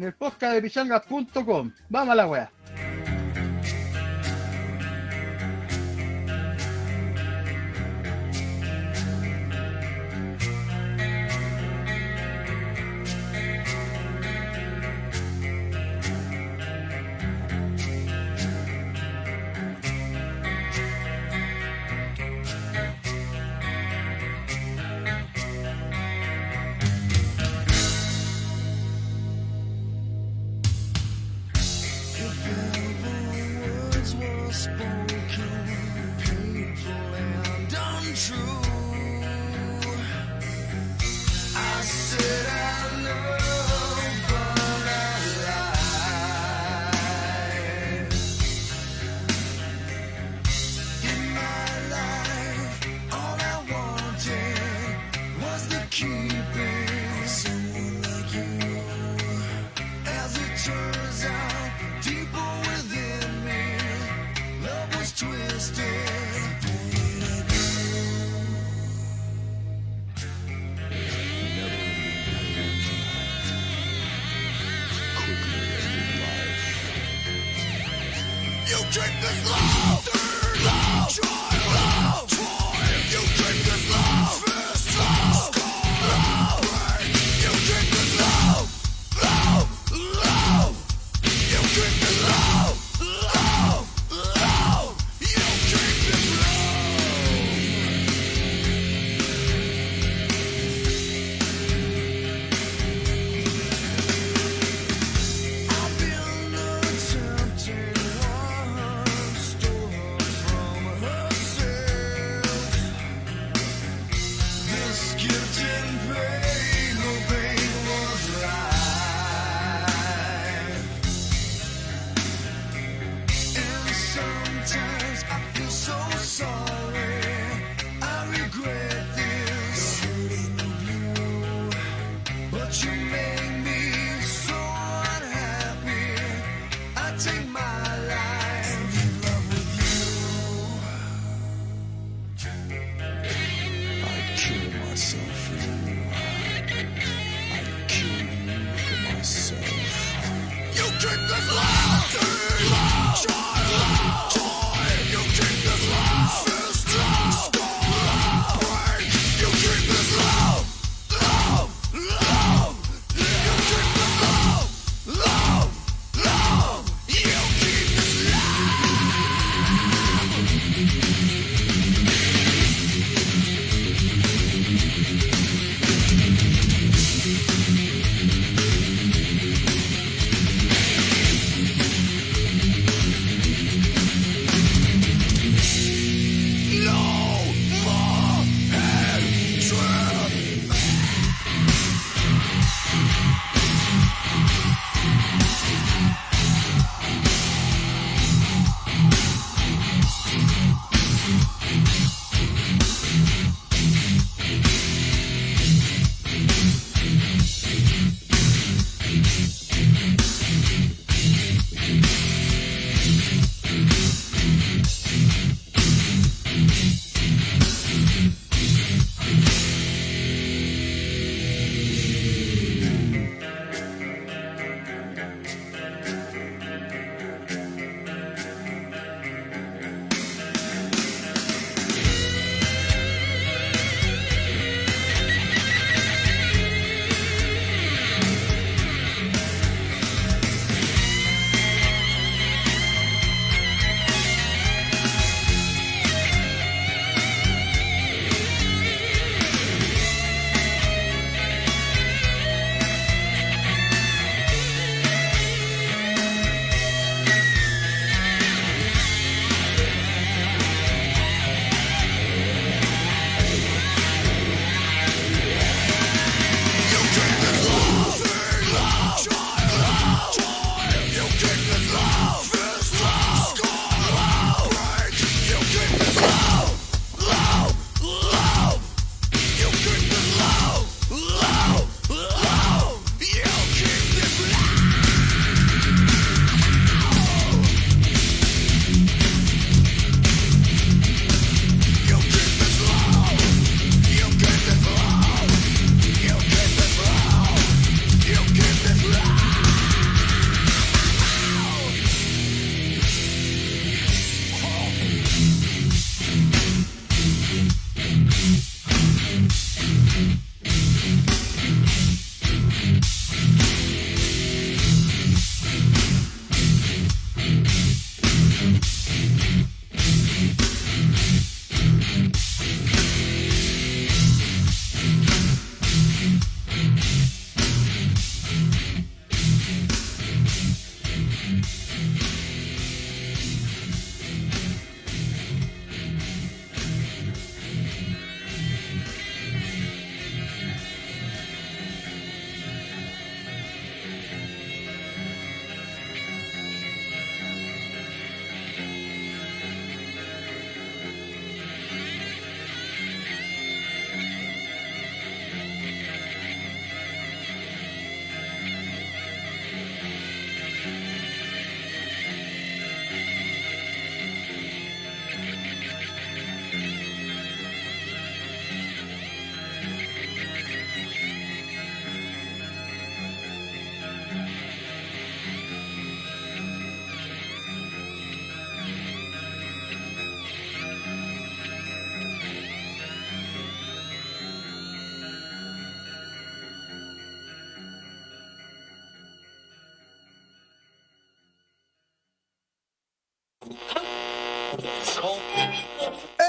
en el podcast de pichangas.com. Vamos a la weá.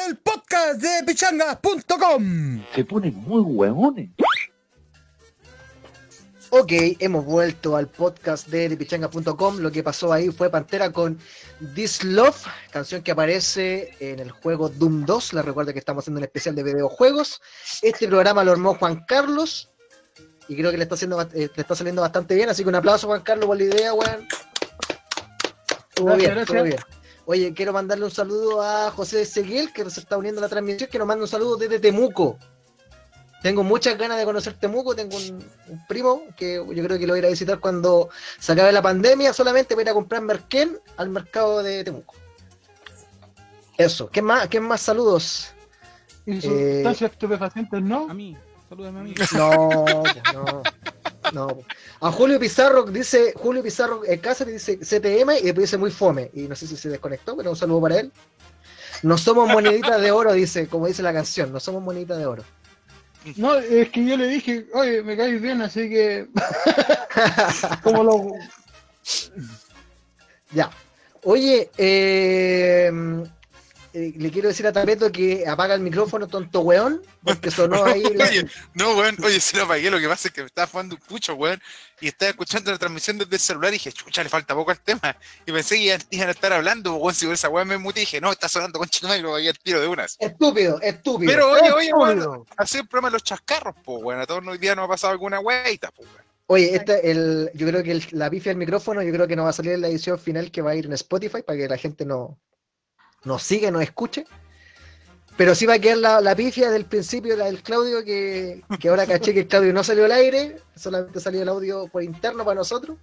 El podcast de pichangas.com. Se ponen muy huevones. Ok, hemos vuelto al podcast de depichanga.com. Lo que pasó ahí fue Pantera con This Love, canción que aparece en el juego Doom 2. Les recuerdo que estamos haciendo un especial de videojuegos. Este programa lo armó Juan Carlos y creo que le está, haciendo, eh, le está saliendo bastante bien. Así que un aplauso, Juan Carlos, por la idea, weón. Estuvo bien, gracias. estuvo bien. Oye, quiero mandarle un saludo a José Seguiel, que se está uniendo a la transmisión, que nos manda un saludo desde Temuco. Tengo muchas ganas de conocer Temuco, tengo un, un primo que yo creo que lo voy a ir a visitar cuando se acabe la pandemia, solamente para ir a comprar merquén al mercado de Temuco. Eso, ¿qué más, qué más saludos? Y Eh, estupefacientes, ¿no? A mí, salúdame a mí. No, no. No. A Julio Pizarro dice, Julio Pizarro en casa dice CTM y después dice muy fome. Y no sé si se desconectó, pero un saludo para él. No somos moneditas de oro, dice, como dice la canción, no somos moneditas de oro. No, es que yo le dije, oye, me caes bien, así que. (laughs) como lo. Ya. Oye, eh, eh, le quiero decir a Tapeto que apaga el micrófono, tonto weón, porque sonó ahí. (laughs) la- Oye, no, weón, oye, si lo apagué, lo que pasa es que me estaba jugando un pucho, weón, y estaba escuchando la transmisión desde el celular y dije, chucha, le falta poco al tema. Y pensé que iban, (laughs) iban a estar hablando, weón, si esa weón me muté y dije, no, está sonando con chino y lo apagué al tiro de unas. Estúpido, estúpido. Pero oye, oye, weón, hacer el programa de los chascarros, po, weón, a todos hoy día nos ha pasado alguna weita, po, weón. Oye, este, el, yo creo que el- la pifia del micrófono, yo creo que no va a salir en la edición final que va a ir en Spotify para que la gente no nos siga, nos escuche. Pero sí va a quedar la, la pifia del principio, la del Claudio, que, que ahora caché que el Claudio no salió al aire, solamente salió el audio por interno para nosotros.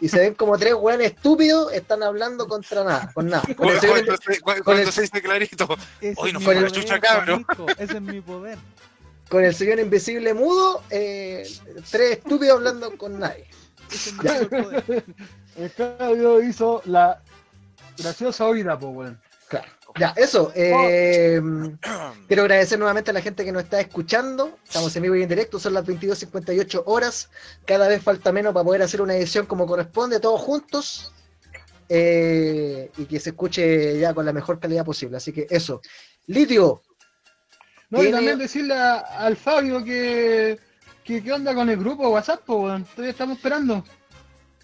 Y se ven como tres weones estúpidos, están hablando contra nada, con nada. Con el Cuando, señor- se- cuando con el- se dice clarito, Hoy nos fue la chucha, cabrón. Ese es mi poder. con el señor invisible mudo, eh, tres estúpidos hablando con nadie. Ese es mi Ya. superpoder. El Claudio hizo la graciosa oída, pues, weón. Ya, eso. eh, (coughs) quiero agradecer nuevamente a la gente que nos está escuchando. Estamos en vivo y en directo, son las 22.58 horas. Cada vez falta menos para poder hacer una edición como corresponde, todos juntos. eh, y que se escuche ya con la mejor calidad posible. Así que eso. Litio, No, y también decirle a- al Fabio que, que qué onda con el grupo WhatsApp, pues, weón. Todavía estamos esperando.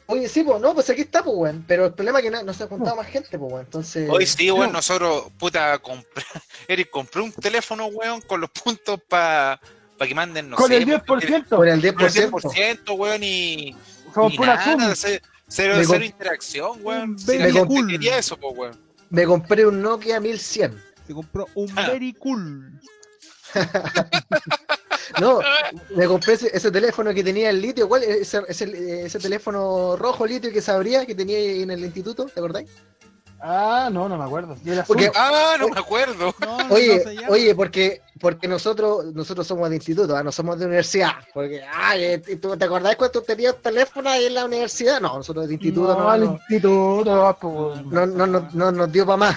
Oye, sí, pues no, pues aquí está, pues, weón. Pero el problema es que no, no se ha juntado más gente, pues, weón. Entonces. Hoy sí, weón, no. nosotros, puta, (laughs) compré, Eric compró un teléfono, weón, con los puntos para que manden, no con sé, el 10%. Por el con el 10%. 10%, weón, y, Somos y pura nada, cero, cero interacción, weón. Si la baby gente cool. quería eso, pues, weón. Me compré un Nokia 1100. Se compró un Ah. (laughs) very cool. (laughs) (laughs) No, me compré ese, ese teléfono que tenía el litio. ¿Cuál? Ese, ese, ese teléfono rojo litio que se abría, que tenía en el instituto, ¿te acordáis? Ah, no, no me acuerdo. Porque- Ah, no me acuerdo. (laughs) No, no Oye, llama. oye, porque porque nosotros nosotros somos de instituto, ¿ah? no somos de universidad. Porque, ay, eh, ¿tú te acordás cuando tenías teléfono ahí en la universidad? No, nosotros de instituto no, no, al no, instituto, pues, weón. no, no, no- no nos dio para más.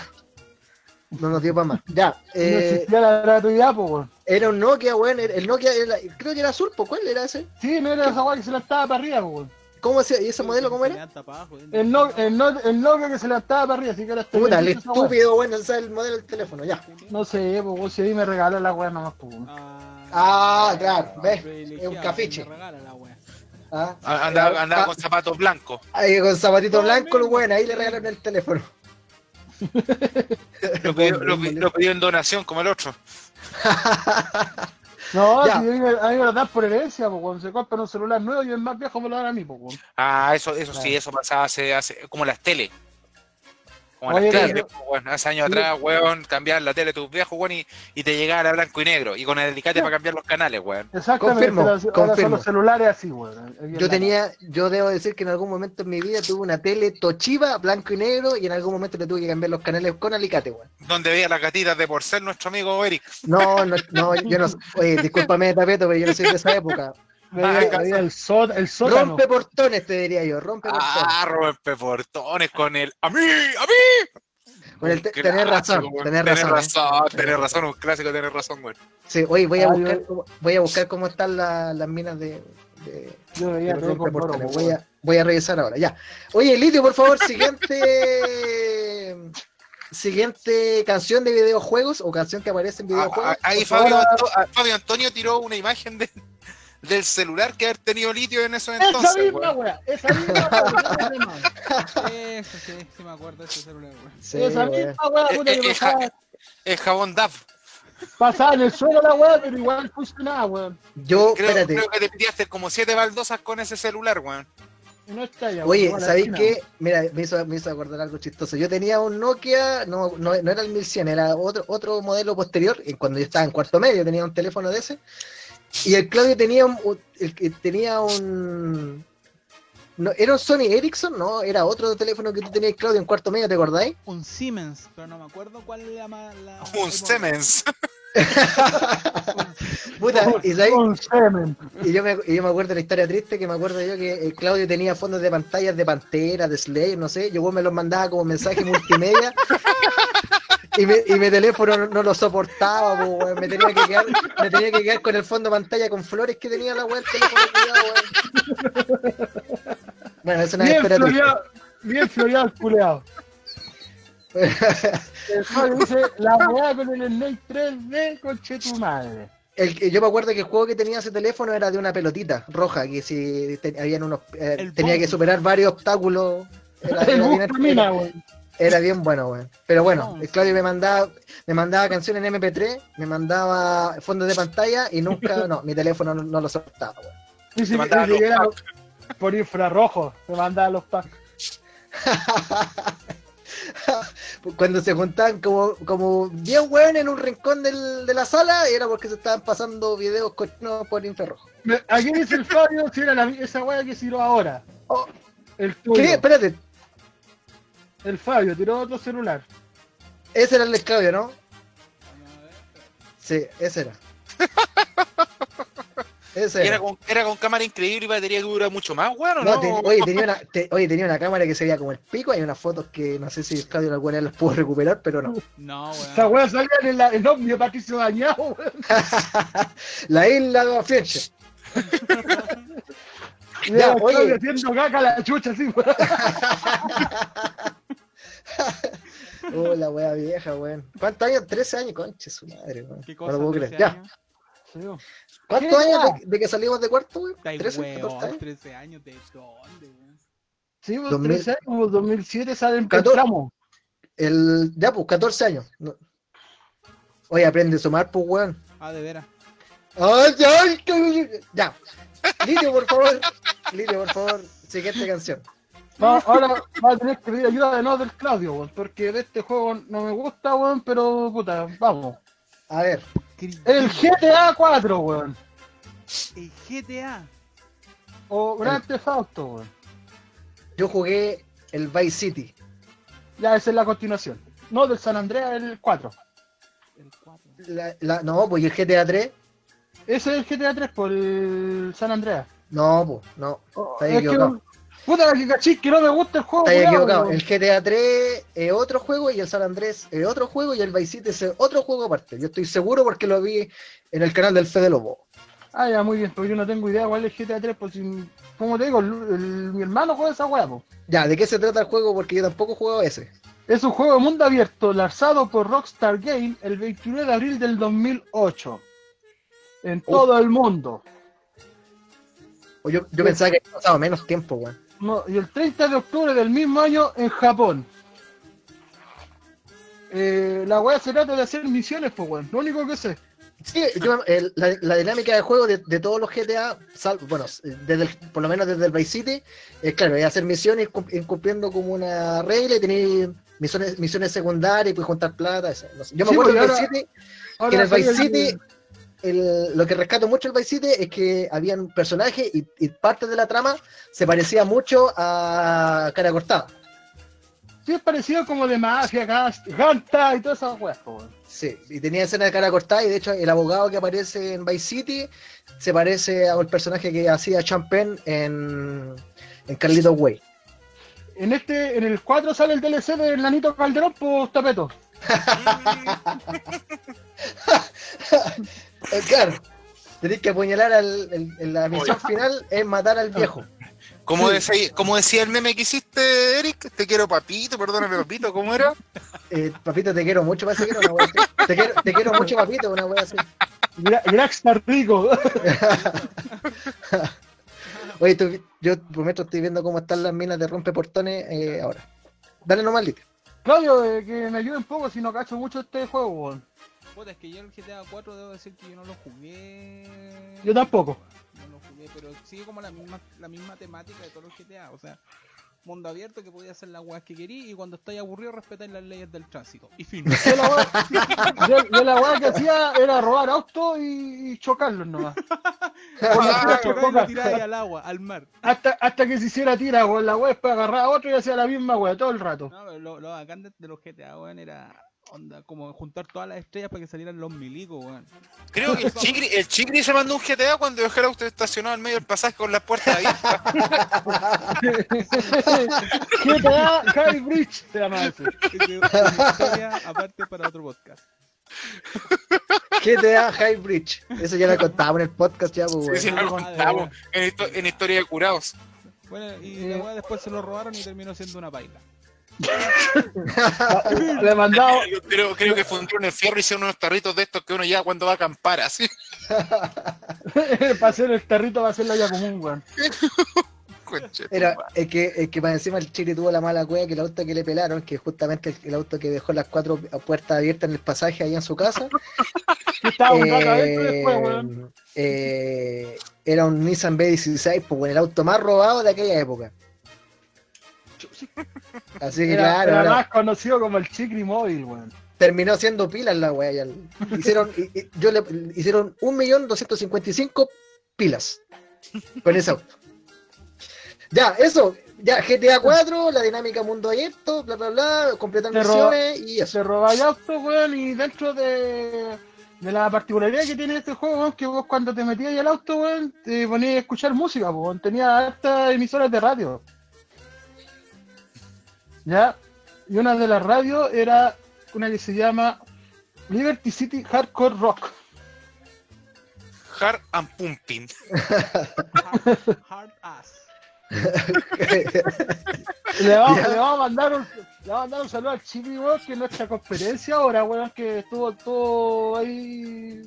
No nos dio para más. Ya, No eh, existía la gratuidad, pues. Era un Nokia, weón. era- El Nokia, era- creo que era azul, ¿pues cuál era ese? Sí, no era esa weá que se levantaba para arriba, weón. ¿Cómo se, ¿Y ese modelo cómo era? El, no, el, no, el Nokia que se levantaba para arriba, así que estoy Puta, el estúpido, bueno, ese es el modelo del teléfono, ya. No sé, pues, si ahí me regaló la weá nomás, pues. Ah, claro, ves, privilegiado, es un cafiche. la wea. Ah, Andaba, andaba ah, con zapatos blancos. ahí con zapatito No, blanco, el mismo. weón, ahí le regalaron el teléfono. (laughs) Lo pidió, lo pi- lo pidió en donación como el otro. (laughs) No, si a mí, me- a mí me lo dan por herencia, pues, cuando se compran un celular nuevo y el más viejo me lo dan a mí, pues. Ah, eso, eso sí, eso pasaba hace, hace como las tele. Como Oye, las tele, claro. pues, weón. hace años atrás, weón, cambiar la tele de tus viejos, weón, y, y te llegaba a blanco y negro, y con el alicate para cambiar los canales, weón. Exactamente, Confirmo, pero ahora son confirmo. los celulares así, weón. Yo tenía, yo debo decir que en algún momento en mi vida tuve una tele Toshiba, blanco y negro, y en algún momento le tuve que cambiar los canales con alicate, weón. Donde veía las gatitas de porcel nuestro amigo Eric. No, no, no, yo no, oye, discúlpame, Tapeto, pero yo no soy de esa (laughs) época. Veía- el, el sótano. Rompe portones, te diría yo, rompe portones. Ah, rompe portones con el ¡A mí! ¡A mí! Con el tenés razón, weón. tenés razón, razón, tenés razón, un clásico, tenés razón, weón. Sí, oye, voy a Ah, buscar, yo- voy a buscar cómo están la- las minas de, de, Yo rompe portones. pues, Voy a, voy a revisar ahora, ya. Oye, Litio, por favor, siguiente (laughs) siguiente canción de videojuegos o canción que aparece en videojuegos. Ah, ah, Ahí por Fabio, favor. Anto- ah, Fabio Antonio tiró una imagen de- del celular que haber tenido litio en esos Esa entonces, misma, weón. weá, esa misma, weá, (laughs) Eso sí, sí me acuerdo de ese celular, weón. Sí, esa weón. misma, weá, puta, Eh, que eh, pasaba, Es jabón DAF. pasaba en el suelo la weá, pero igual funcionaba, weón. Yo, Creo, espérate. creo que te pidiste como siete baldosas con ese celular, weón. No está ya, Oye, ¿sabéis qué? Mira, me hizo, me hizo acordar algo chistoso. Yo tenía un Nokia, no, no, no era el 1100, era otro, otro modelo posterior. Y cuando yo estaba en cuarto medio tenía un teléfono de ese. Y el Claudio tenía un, el que tenía un... No, ¿Era un Sony Ericsson? No, era otro teléfono que tú tenías, Claudio, en cuarto medio, ¿te acordáis? Un Siemens, pero no me acuerdo cuál era más la. (laughs) Un el Siemens. (laughs) Puta, y, ¿sabes? Y yo, me, y yo me acuerdo de la historia triste que me acuerdo yo que eh, Claudio tenía fondos de pantallas de Pantera, de Slayer, no sé. Yo weón, me los mandaba como mensaje multimedia. (laughs) Y, me, y mi teléfono no, no lo soportaba, po, weón. me, tenía que quedar, me tenía que quedar con el fondo de pantalla con flores que tenía la weón. Bueno, es una Bien floreado, bien floreado el culeado. El Fabio dice, la weá con el Snake 3D, conche tu madre. El, yo me acuerdo que el juego que tenía ese teléfono era de una pelotita roja, que si habían unos, eh, tenía que superar varios obstáculos. (laughs) Era, El era. Era bien bueno, weón. Pero bueno, No. el Claudio me mandaba, me mandaba canciones en MP3, me mandaba fondos de pantalla y nunca, no, mi teléfono no, no lo soportaba, weón. Y si, y era por infrarrojo, te mandaba los packs. (laughs) Cuando se juntaban como, como 10 weón en un rincón del- de la sala, era porque se estaban pasando videos cochinos por infrarrojo. Me- Aquí dice el Fabio si era la, esa weá que tiró ahora. Oh, El ¿Qué? tuyo. Espérate, El Fabio tiró otro celular. ese era el de Claudio, ¿no? Sí, ese era. (laughs) Ese era era. con, era con cámara increíble y batería que dura mucho más, weón, ¿o No, no? oye, tenía una, te- oye, tenía una cámara que se veía como el pico. Hay unas fotos que no sé si Claudio alguna vez las pudo recuperar, pero no. No, Esa weón. weá salía en la en Omnio Patricio Dañado, weón. (laughs) La isla de Fletcher. (laughs) Y Ya, oye. Haciendo caca a la chucha así, weón. (laughs) Oh, la wea vieja, weón. ¿Cuántos años? 13 años, conche su madre, weón. ¿Qué No cosa? lo puedo 13 creer. Ya. ¿Cuántos ¿Qué? años de, de que salimos de cuarto, weón? Está ahí, 13, 14 weón. años. 13 años de dónde, weón. Sí, pues 2000. 13 años, pues, 2007 salen Cator- entramos. El, ya, pues, 14 años. No. Oye, aprende a sumar, pues, weón. Ah, de veras. Ay, ay, que- ya. Lidio, por favor. Lidio, por favor. Siguiente canción. No, (laughs) ahora va a tener que pedir ayuda de no del Claudio, weón, porque de este juego no me gusta, weón, pero puta, vamos. A ver. El GTA 4, weón. El GTA. O Grand Theft Auto, weón. Yo jugué el Vice City. Ya, esa es la continuación. No, del San Andreas, el 4. El 4. La- la- no, pues y el GTA 3. Ese es el GTA 3 por el San Andreas. No, pues, no. Oh, Está es que, puta, que cachis que no me gusta el juego. Está equivocado. El GTA 3 es otro juego y el San Andrés es otro juego y el Vice City es otro juego aparte. Yo estoy seguro porque lo vi en el canal del Fede Lobo. Ah, ya, muy bien, pero yo no tengo idea cuál es el GTA 3, pues como te digo, el- el- mi hermano juega esa weá, po. Ya, ¿de qué se trata el juego? Porque yo tampoco he jugado ese. Es un juego de mundo abierto lanzado por Rockstar Game el 29 de abril del 2008. En Oh. todo el mundo. Yo, yo pensaba que había pasado menos tiempo, weón. No, y el 30 de octubre del mismo año en Japón. Eh, la weá se trata de hacer misiones, pues weón. Lo único que sé. Sí, yo, el- la, la dinámica de juego de, de todos los GTA, sal- bueno, desde el- por lo menos desde el Vice City, es claro, es hacer misiones cum- ir cumpliendo como una regla y tener misiones, misiones secundarias y pues juntar plata. eso, no sé. Yo me Sí, acuerdo del Vice City, que en el Vice City, el- lo que rescato mucho el Vice City es que habían personajes y, y parte de la trama se parecía mucho a Cara Cortada. Sí, es parecido como de mafia, ganta y todas esas weas, pues. Sí, y tenía escena de cara cortada y de hecho el abogado que aparece en Vice City se parece al personaje que hacía Champagne en, en Carlitos Way. En este, en el 4 sale el DLC de Nanito Calderón, pues tapeto. (laughs) (laughs) (laughs) Claro, tenéis que apuñalar al, el- en la misión final es matar al viejo. Como, Sí. decía, como decía el meme que hiciste, Eric, te quiero papito, perdóname papito, ¿cómo era? Eh, papito, te quiero mucho, parece que era una wea así. Te quiero, te quiero mucho, papito, una wea así. Gra- Graxtar Rico. (laughs) Oye, tú- yo por metro estoy viendo cómo están las minas de rompeportones eh, ahora. Dale nomás, Lito. Claudio, eh, que me ayude un poco si no cacho mucho este juego, weón. Puta, es que yo el GTA 4 debo decir que yo no lo jugué. Yo tampoco. No lo jugué, pero sigue como la misma, la misma temática de todos los GTA. O sea, mundo abierto que podía hacer las weas que querí y cuando estáis aburrido respetáis las leyes del tránsito. Y fin. (laughs) Yo la wea, (laughs) yo- yo la wea que hacía era robar autos y, y chocarlos nomás. (laughs) Tiráis al agua, al mar. hasta, hasta que se hiciera tira, weón. La wea después agarraba a otro y hacía la misma wea todo el rato. No, pero lo, lo bacán de, de los GTA, weón, era. Onda, como juntar todas las estrellas para que salieran los milicos, weón. Creo que el Chigri, el Chigri se mandó un GTA cuando el auto estacionado en medio del pasaje con las puertas abiertas. (laughs) GTA High Bridge se llama eso. Aparte para otro podcast. GTA High Bridge. Eso ya lo contábamos en el podcast ya, pues, Sí, sí, lo contamos en, histo- en historia de curados. Bueno, y la weá después se lo robaron y terminó siendo una paila. (laughs) Le mandamos, Yo creo, creo que fundieron el fierro y hicieron unos tarritos de estos que uno ya cuando va a acampar, así. (laughs) para hacer el tarrito va a ser la olla común, weón. (laughs) Era, es que, es que para encima el Chile tuvo la mala cueva que el auto que le pelaron, que justamente el, el auto que dejó las cuatro puertas abiertas en el pasaje ahí en su casa, estaba un rato adentro después, eh, weón. eh, era un Nissan B16, pues bueno, el auto más robado de aquella época. Así que Era, claro, era más conocido como el Chicri Móvil, weón. terminó siendo pilas la ya. Hicieron, yo le, hicieron 1.255 pilas con ese auto. Ya, eso, ya, GTA 4, la dinámica mundo abierto, bla bla bla, completar Te roba- misiones y eso. Se roba el auto, weón, y dentro de, de la particularidad que tiene este juego, weón, que vos cuando te metías ahí al auto, weón, te ponías a escuchar música, weón. Tenía hartas emisoras de radio. ¿Ya? Y una de las radios era una que se llama Liberty City Hardcore Rock. Hard and Pumping. Hard, hard ass. (laughs) Le vamos, le vamos a mandar un, le vamos a mandar un saludo al weón, que es nuestra conferencia ahora, weón, que estuvo todo ahí.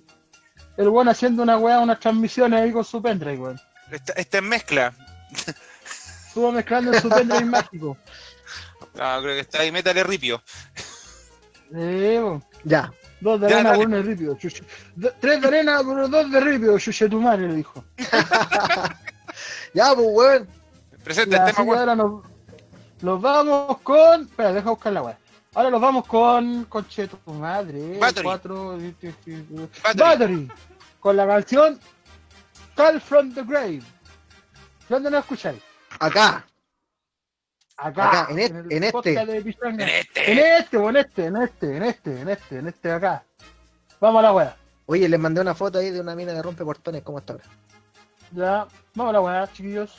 El weón haciendo una weá, unas transmisiones ahí con su pendrive, weón. Esta, esta es mezcla. Estuvo mezclando en su pendrive (laughs) mágico. Ah, creo que está ahí, métale ripio. Eh, weón. ya, Dos de Ya, arena por uno de ripio. Tres de arena por dos de ripio, chuche tu madre, le dijo. (laughs) ya, pues weón. Presenta el tema, weón. ahora nos, nos vamos con. Espera, deja buscar la weá. Ahora nos vamos con. Conche tu madre. Battery. Cuatro. Battery. Battery. Con la canción Call from the Grave. ¿Dónde nos escucháis? Acá, Acá. Acá, en este- el en este. de Pichanga. En En este. este, o en este, en este, en este, en este, en este de acá. Vamos a la weá. oye, les mandé una foto ahí de una mina de rompe portones, ¿cómo está ahora? Ya, vamos a la weá, chiquillos.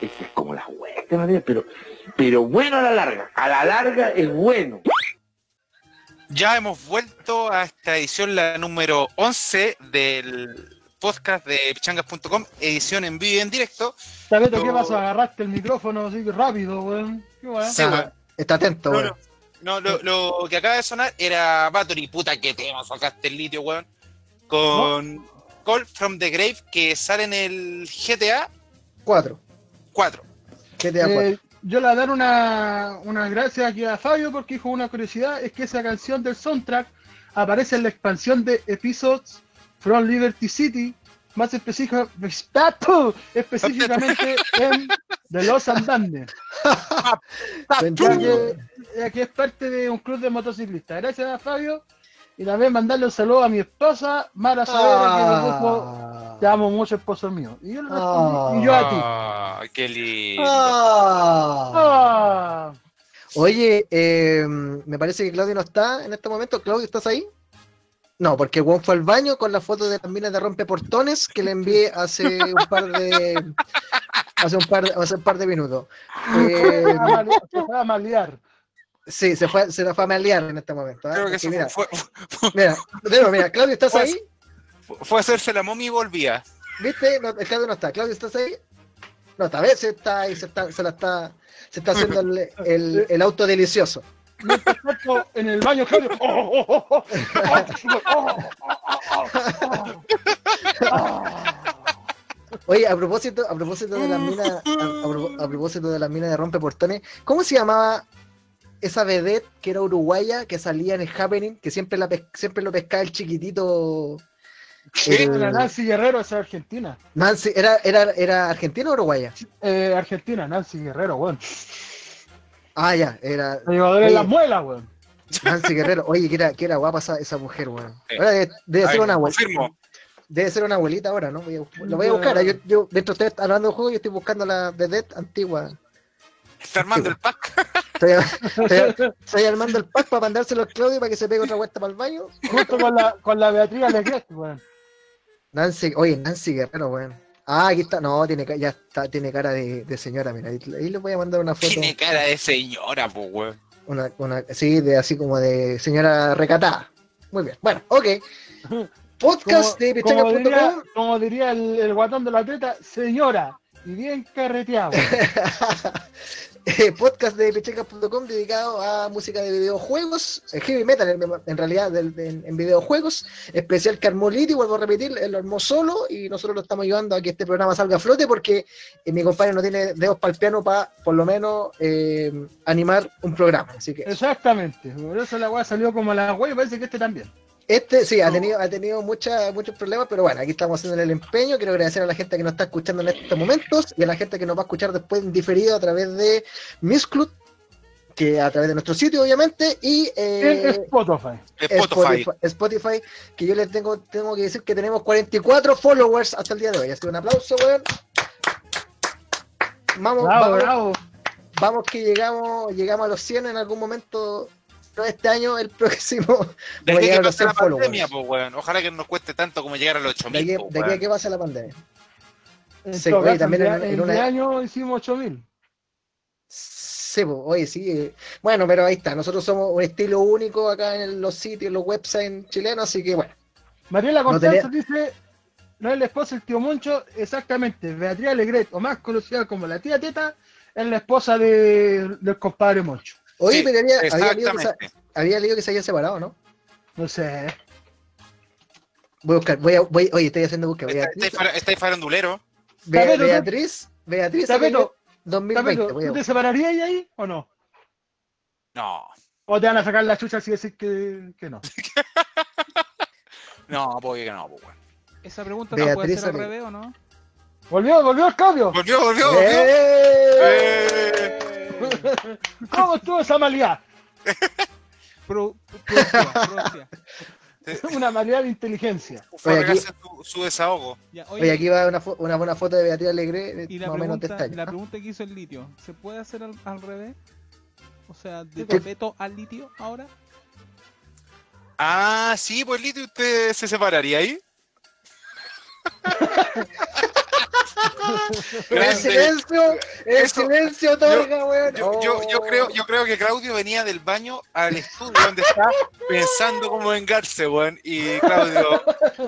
Este es como la Matías, pero, pero bueno a la larga. A la larga es bueno. Ya hemos vuelto a esta edición, la número 11 del podcast de pichangas.com, edición en vivo y en directo. Tabeto, ¿qué No. pasa? Agarraste el micrófono así que rápido, weón. Qué. Sí, Está, weón. está atento, weón. no, no, lo, lo que acaba de sonar era Battery, puta que te sacaste el litio, weón. Con Call from the Grave, que sale en el GTA 4. 4. GTA 4. Eh, yo le voy a dar una, una gracias aquí a Fabio porque dijo una curiosidad, es que esa canción del soundtrack aparece en la expansión de Episodes from Liberty City, más específica- específicamente (laughs) en The Los Andantes, (laughs) ya que, ya que es parte de un club de motociclistas. Gracias a Fabio y también mandarle un saludo a mi esposa, Mara Saavedra, que me dijo, Ah. te amo mucho, esposo mío. Y yo le respondí, y yo a ti. Ah, qué lindo. Ah. Ah. Oye, eh, me parece que Claudio no está en este momento. Claudio, ¿estás ahí? No, porque Juan fue al baño con la foto de las minas de rompeportones que le envié hace un par de hace un par de, hace un par de minutos. (laughs) Eh, a malear. Sí, se, fue, se la fue a malear en este momento. ¿eh? Creo que mira, fue, fue, mira, mira, mira, Claudio, ¿estás fue, ahí? Fue a hacerse la momia y volvía. ¿Viste? No, Claudio no está. Claudio, ¿estás ahí? No, está. ¿Ves? Se está ahí, se, está, se la está, se está haciendo el, el, el auto delicioso. En el baño, Claudio. Oh, oh, oh, Oye, a propósito, a propósito de las minas, a, a, a propósito de las minas de rompeportones, ¿cómo se llamaba esa vedette que era uruguaya que salía en el Happening, que siempre la pes- siempre lo pescaba el chiquitito el- La Nancy Guerrero es argentina. Nancy, ¿era, era, era argentina o uruguaya? Eh, argentina, Nancy Guerrero, weón. Ah, ya, era en Oye. las muelas, weón. Nancy Guerrero. Oye, que era, que era guapa esa, esa mujer, weón. Sí. Ahora debe, ser ver, una abuelita. confirmo. Debe ser una abuelita ahora, ¿no? Voy a, lo voy a buscar. Yo, yo, mientras ustedes hablando de juego, yo estoy buscando la vedette antigua. Está armando el pack. Estoy, (laughs) estoy- estoy armando el pack para mandárselo al Claudio para que se pegue otra vuelta para el baño. Junto con la, con la Beatriz Alegret, weón. Nancy, oye, Nancy Guerrero, weón. Ah, aquí está, no, tiene, ya está, tiene cara de, de señora, mira, ahí, ahí les voy a mandar una foto. Tiene cara de señora, pues, weón. Una, una, sí, de así como de señora recatada. Muy bien, bueno, ok. (laughs) Podcast de como, diría, como diría el, el guatón de la atleta, señora, y bien carreteado. (laughs) Eh, podcast de pichanga.com dedicado a música de videojuegos, eh, heavy metal en, en realidad de- en, videojuegos, especial que armó Liti, vuelvo a repetir, él lo armó solo y nosotros lo estamos ayudando a que este programa salga a flote porque eh, mi compañero no tiene dedos para el piano para por lo menos eh, animar un programa. Así que Exactamente. Por eso la weá salió como la weá y parece que este también. Este sí ha tenido, ha tenido mucha- muchos problemas, pero bueno, aquí estamos haciendo el empeño. Quiero agradecer a la gente que nos está escuchando en estos momentos y a la gente que nos va a escuchar después en diferido a través de Miss Club, que a través de nuestro sitio, obviamente, y eh, Spotify. Spotify. Spotify, Spotify, que yo les tengo, tengo que decir que tenemos 44 followers hasta el día de hoy. Así que un aplauso, weón. Vamos, Bravo, vamos, bravo. vamos que llegamos, llegamos a los 100 en algún momento, no este año, el próximo. (laughs) Voy a Desde llegar que la 100 followers. pandemia, pues, weón. Ojalá que no nos cueste tanto como llegar a los De aquí, 8000, de pues, aquí a que pase la pandemia. Todo oye, caso, también en, en- en en una- 10 años hicimos 8000. Sí, po, oye, sí. Bueno, pero ahí está. Nosotros somos un estilo único acá en los sitios, los websites chilenos, así que bueno. Mariela No Constanza dice, no es la esposa del tío Moncho, exactamente, Beatriz Alegret, o más conocida como la tía Teta, es la esposa de- del compadre Moncho. Oye, Sí, pero había, había leído que se, Exactamente. había leído que se habían separado, ¿no? No sé. Voy a buscar, voy a, voy, oye, estoy haciendo búsqueda. Está- Beatriz, Estáis fara- estáis farandulero. Beatriz, Beatriz Alegret, 2020. Tapeto, voy a ¿tú te separarías ahí o no? No, ¿O te van a sacar la chucha si decís que, que no? (laughs) no, pues que no, pues, weón. Esa pregunta se puede Beatriz hacer al revés o no? ¿Volvió, volvió el cambio? Volvió, volvió, volvió. ¡Eh! Eh. (laughs) ¿Cómo estuvo esa malidad? (laughs) Pro, propia, propia. Una malidad de inteligencia. Fue a Oye, aquí- su, su desahogo. Ya, Oye, oye, aquí va una, fo- una buena foto de Beatriz Alegre, y la más menos pregunta, año. la pregunta que hizo el litio, ¿se puede hacer al, al revés? O sea, de pues. tapeto al litio ahora. Ah, sí, pues Liti, ¿usted se separaría ahí? (laughs) El silencio, el Eso- silencio otorga, weón. Yo, yo, yo creo, yo creo que Claudio venía del baño al estudio donde está pensando cómo vengarse, weón. Y Claudio,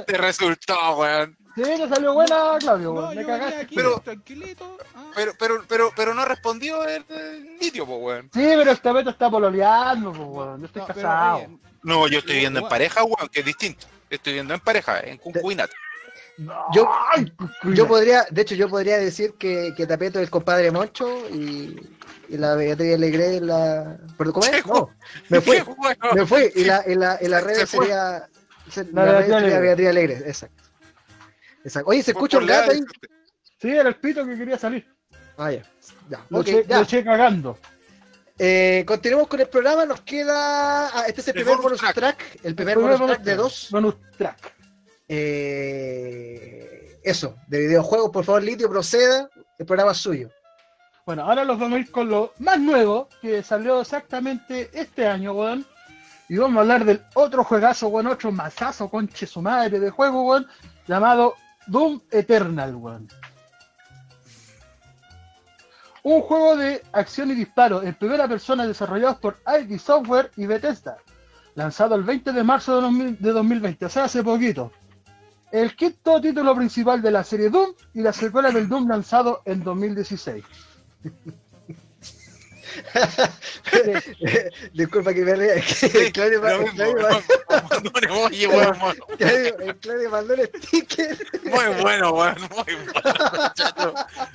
te resultó, weón. Sí, le salió buena, Claudio, No, weón. Me cagaste. aquí Pero- tranquilito. ah. Pero, pero, pero, pero no respondió el, el litio, po, weón. Sí, pero este Beto está pololeando, weón. Yo estoy No, pero, casado. No, yo estoy viendo en pareja, weón, que es distinto. Estoy viendo en pareja, en concubinato. Yo- Yo podría, de hecho, yo podría decir que, que Tapeto es el compadre Moncho y, y la Beatriz Alegre es la. ¿Pero cómo es? No, me weón. (laughs) me fui. Y la, y la, y la red Se fue. sería. se- La La, red sería. Beatriz Alegre, exacto. exacto. Oye, se escucha un gato ahí. Sí, era el pito que quería salir. Ah, ya. Ya, Lo, ok, eché, ya. lo eché cagando. Eh, continuemos con el programa. Nos queda. ah, este es el, El primer bonus track. track. El primer El bonus primer track de dos. Bonus track. Eh, eso, de videojuegos. Por favor, Litio, proceda. El programa es suyo. Bueno, ahora los vamos a ir con lo más nuevo que salió exactamente este año, weón. Y vamos a hablar del otro juegazo, weón, otro mazazo, conche su madre de juego, weón, llamado Doom Eternal, weón. Un juego de acción y disparo en primera persona desarrollado por ID Software y Bethesda, lanzado el 20 de marzo de 2000 de 2020, o sea, hace poquito. El quinto título principal de la serie Doom y la secuela del Doom lanzado en 2016. (laughs) (laughs) Disculpa que me ría. que Claudio, Claudio-. Mandó. (laughs) Claudio- el Claudio mandó un sticker. Muy bueno, weón, muy bueno.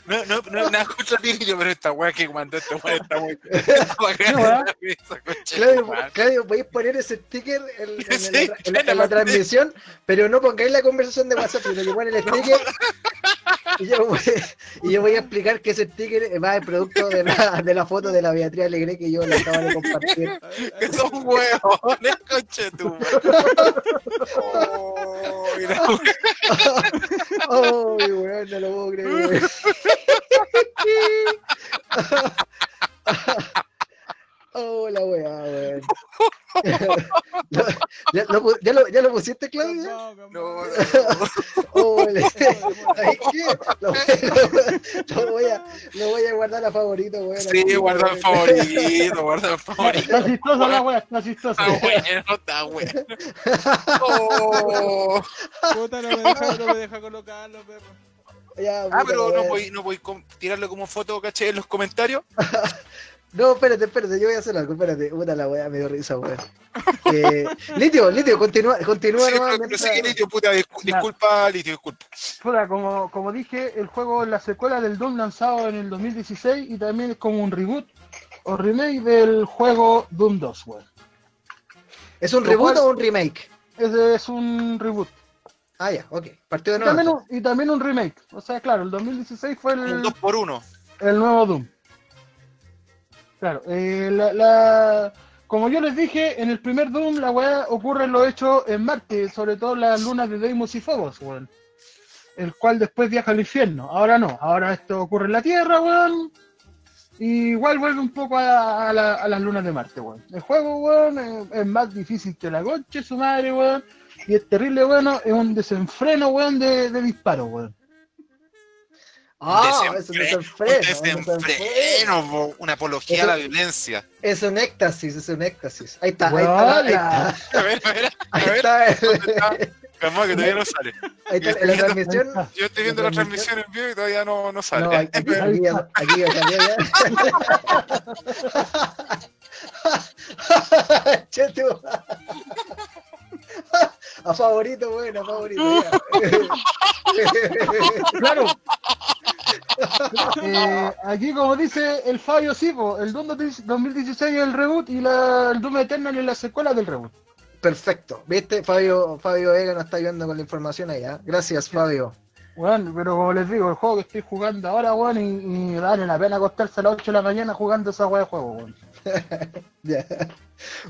No, no, no, nada contra ti, pero esta weá que mandó este weón está muy. de (laughs) Claudio. Claudio, podéis poner ese sticker en, la, transmisión, pero no pongáis la conversación de WhatsApp, sino que ponen el sticker. Y yo, voy, y yo voy a explicar que ese sticker va el producto de la, de la foto de la Beatriz Alegre que yo le acabo de compartir. (laughs) Que son huevones, tu madre. Oh, mira, Oh, weón, no lo puedo creer. (laughs) Oh, la weá, weón. (laughs) ¿Lo- ¿Ya, lo, ya lo, ¿Ya lo pusiste, Claudia? No, no, no, no. (laughs) Oh, le- ¿sabes qué? Lo, lo- lo voy a, lo voy a guardar a favorito, weón. Sí, guarda el favorito, guarda el favorito. Está chistosa la wea, está chistosa. Está bueno, está bueno. Oh. Puta, no me deja, no me deja colocarlo, perro. Ya, Ah, pero no voy, no voy a tirarle como foto, caché, en los comentarios. (laughs) No, espérate, espérate, yo voy a hacer algo, espérate. Puta la weá, me dio risa, weón. Eh, Litio, Litio, continúa, continúa Sí, nomás pero, pero sí mientras- que Litio, puta, discu- disculpa, Litio, disculpa. Puta, como, como dije, el juego es la secuela del Doom lanzado en el 2016 y también es como un reboot o remake del juego Doom 2, weón. ¿Es un Lo reboot cual- o un remake? Ese es un reboot. Ah, ya, ok. Partido Y de también, nuevo. un, y también un remake. O sea, claro, el 2016 fue Un el, 2 por 1 el nuevo Doom. Claro, eh, la, la- como yo les dije, en el primer Doom la weá ocurre en los hechos en Marte, sobre todo las lunas de Deimos y Phobos, weón. El cual después viaja al infierno. Ahora no, ahora esto ocurre en la Tierra, weón. Y igual vuelve un poco a, la- las lunas de Marte, weón. El juego, weón, es, más difícil que la concha de su madre, weón. Y es terrible, bueno, es un desenfreno, weón, de, de disparo, weón. Ah, es un desenfreno. un desenfreno. una apología a la violencia. Es un éxtasis, es un éxtasis. Ahí está, ahí está, ahí la- está. (laughs) A ver, a ver, a Ahí ver, está, ¿dónde está? Calma, que todavía no sale. ahí está, en la transmisión. Yo estoy viendo la transmisión en vivo y todavía no, no sale. No, aquí, (laughs) aquí, aquí, ya- aquí (laughs) (laughs) A favorito, bueno, a favorito. (laughs) Claro. Eh, aquí, como dice el Fabio Sipo, el Doom 2016 es el reboot y la, el Doom Eternal es la secuela del reboot. Perfecto. ¿Viste? Fabio, Fabio Vega nos está ayudando con la información allá. Gracias, Fabio. Bueno, pero como les digo, el juego que estoy jugando ahora, weón, y, y vale la pena acostarse a las 8 de la mañana jugando esa weá de juego, weón. (laughs) Ya.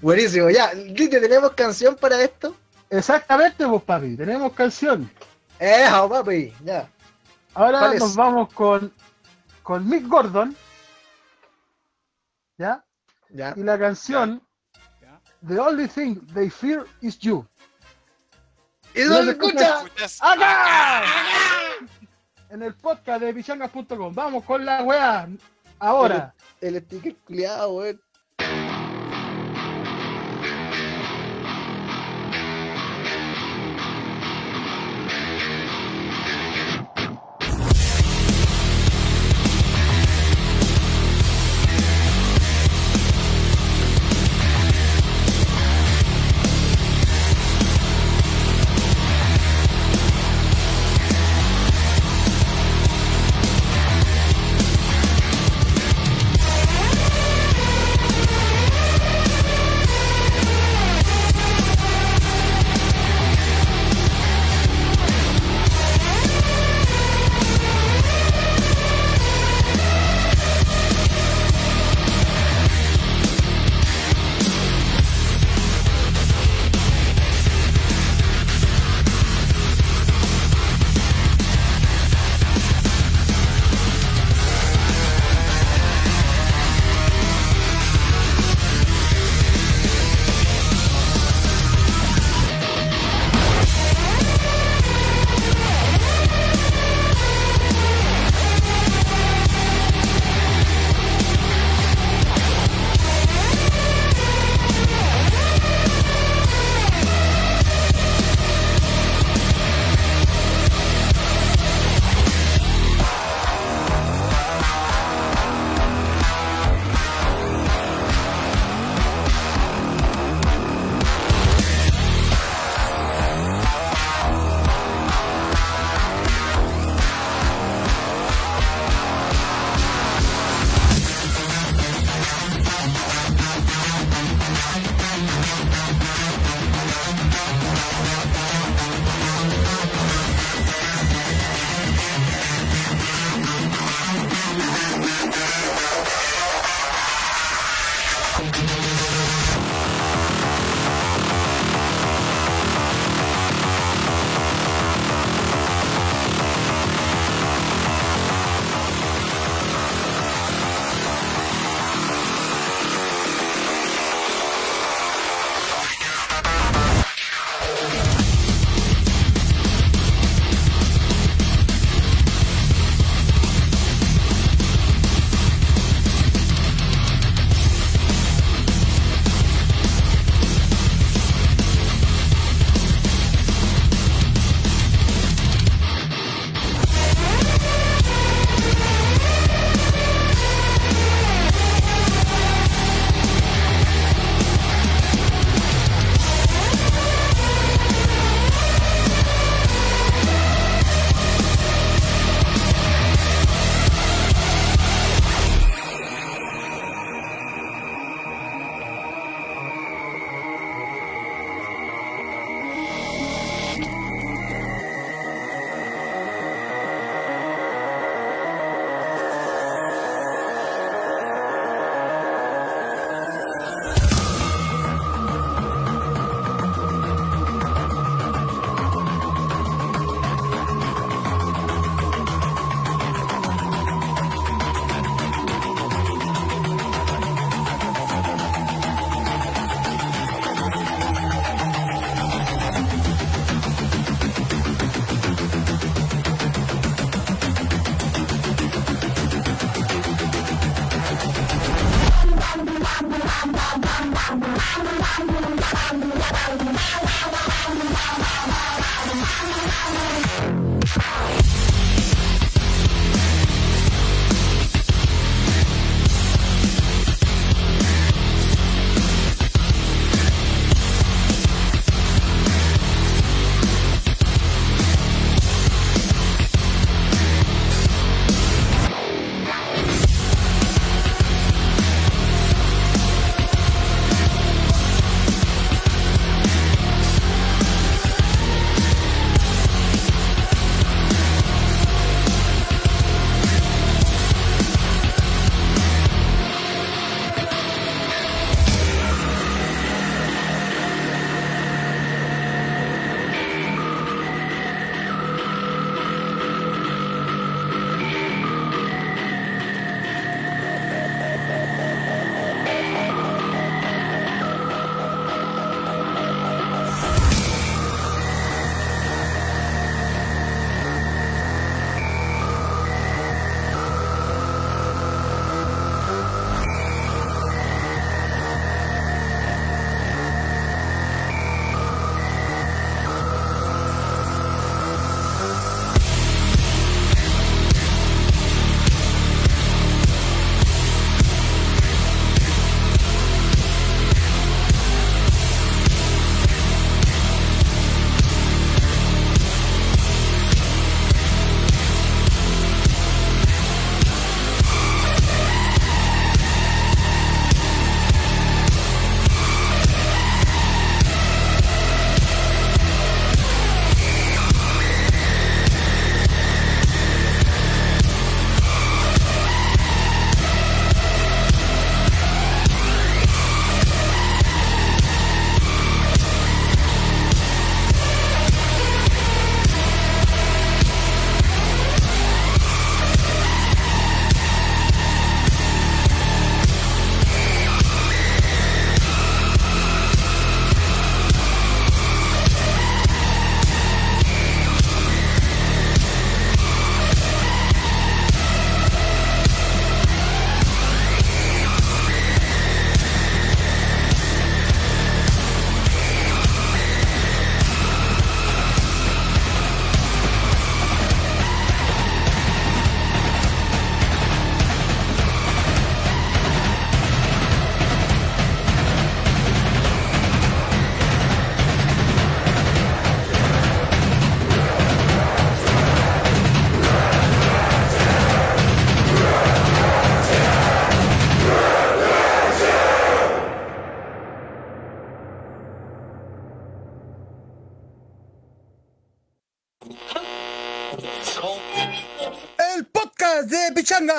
Buenísimo. Ya, Lite, ¿tenemos canción para esto? Exactamente, pues papi, tenemos canción. Eh, papi. Ya. Ahora nos vamos con, con Mick Gordon, ¿ya? Ya. Y la canción Ya. The Only Thing They Fear Is You. ¿Y dónde se escucha? escucha? ¿Escuchas? ¡Acá! en el podcast de pichangas.com. Vamos con la weá. Ahora. El sticker culiado, weón.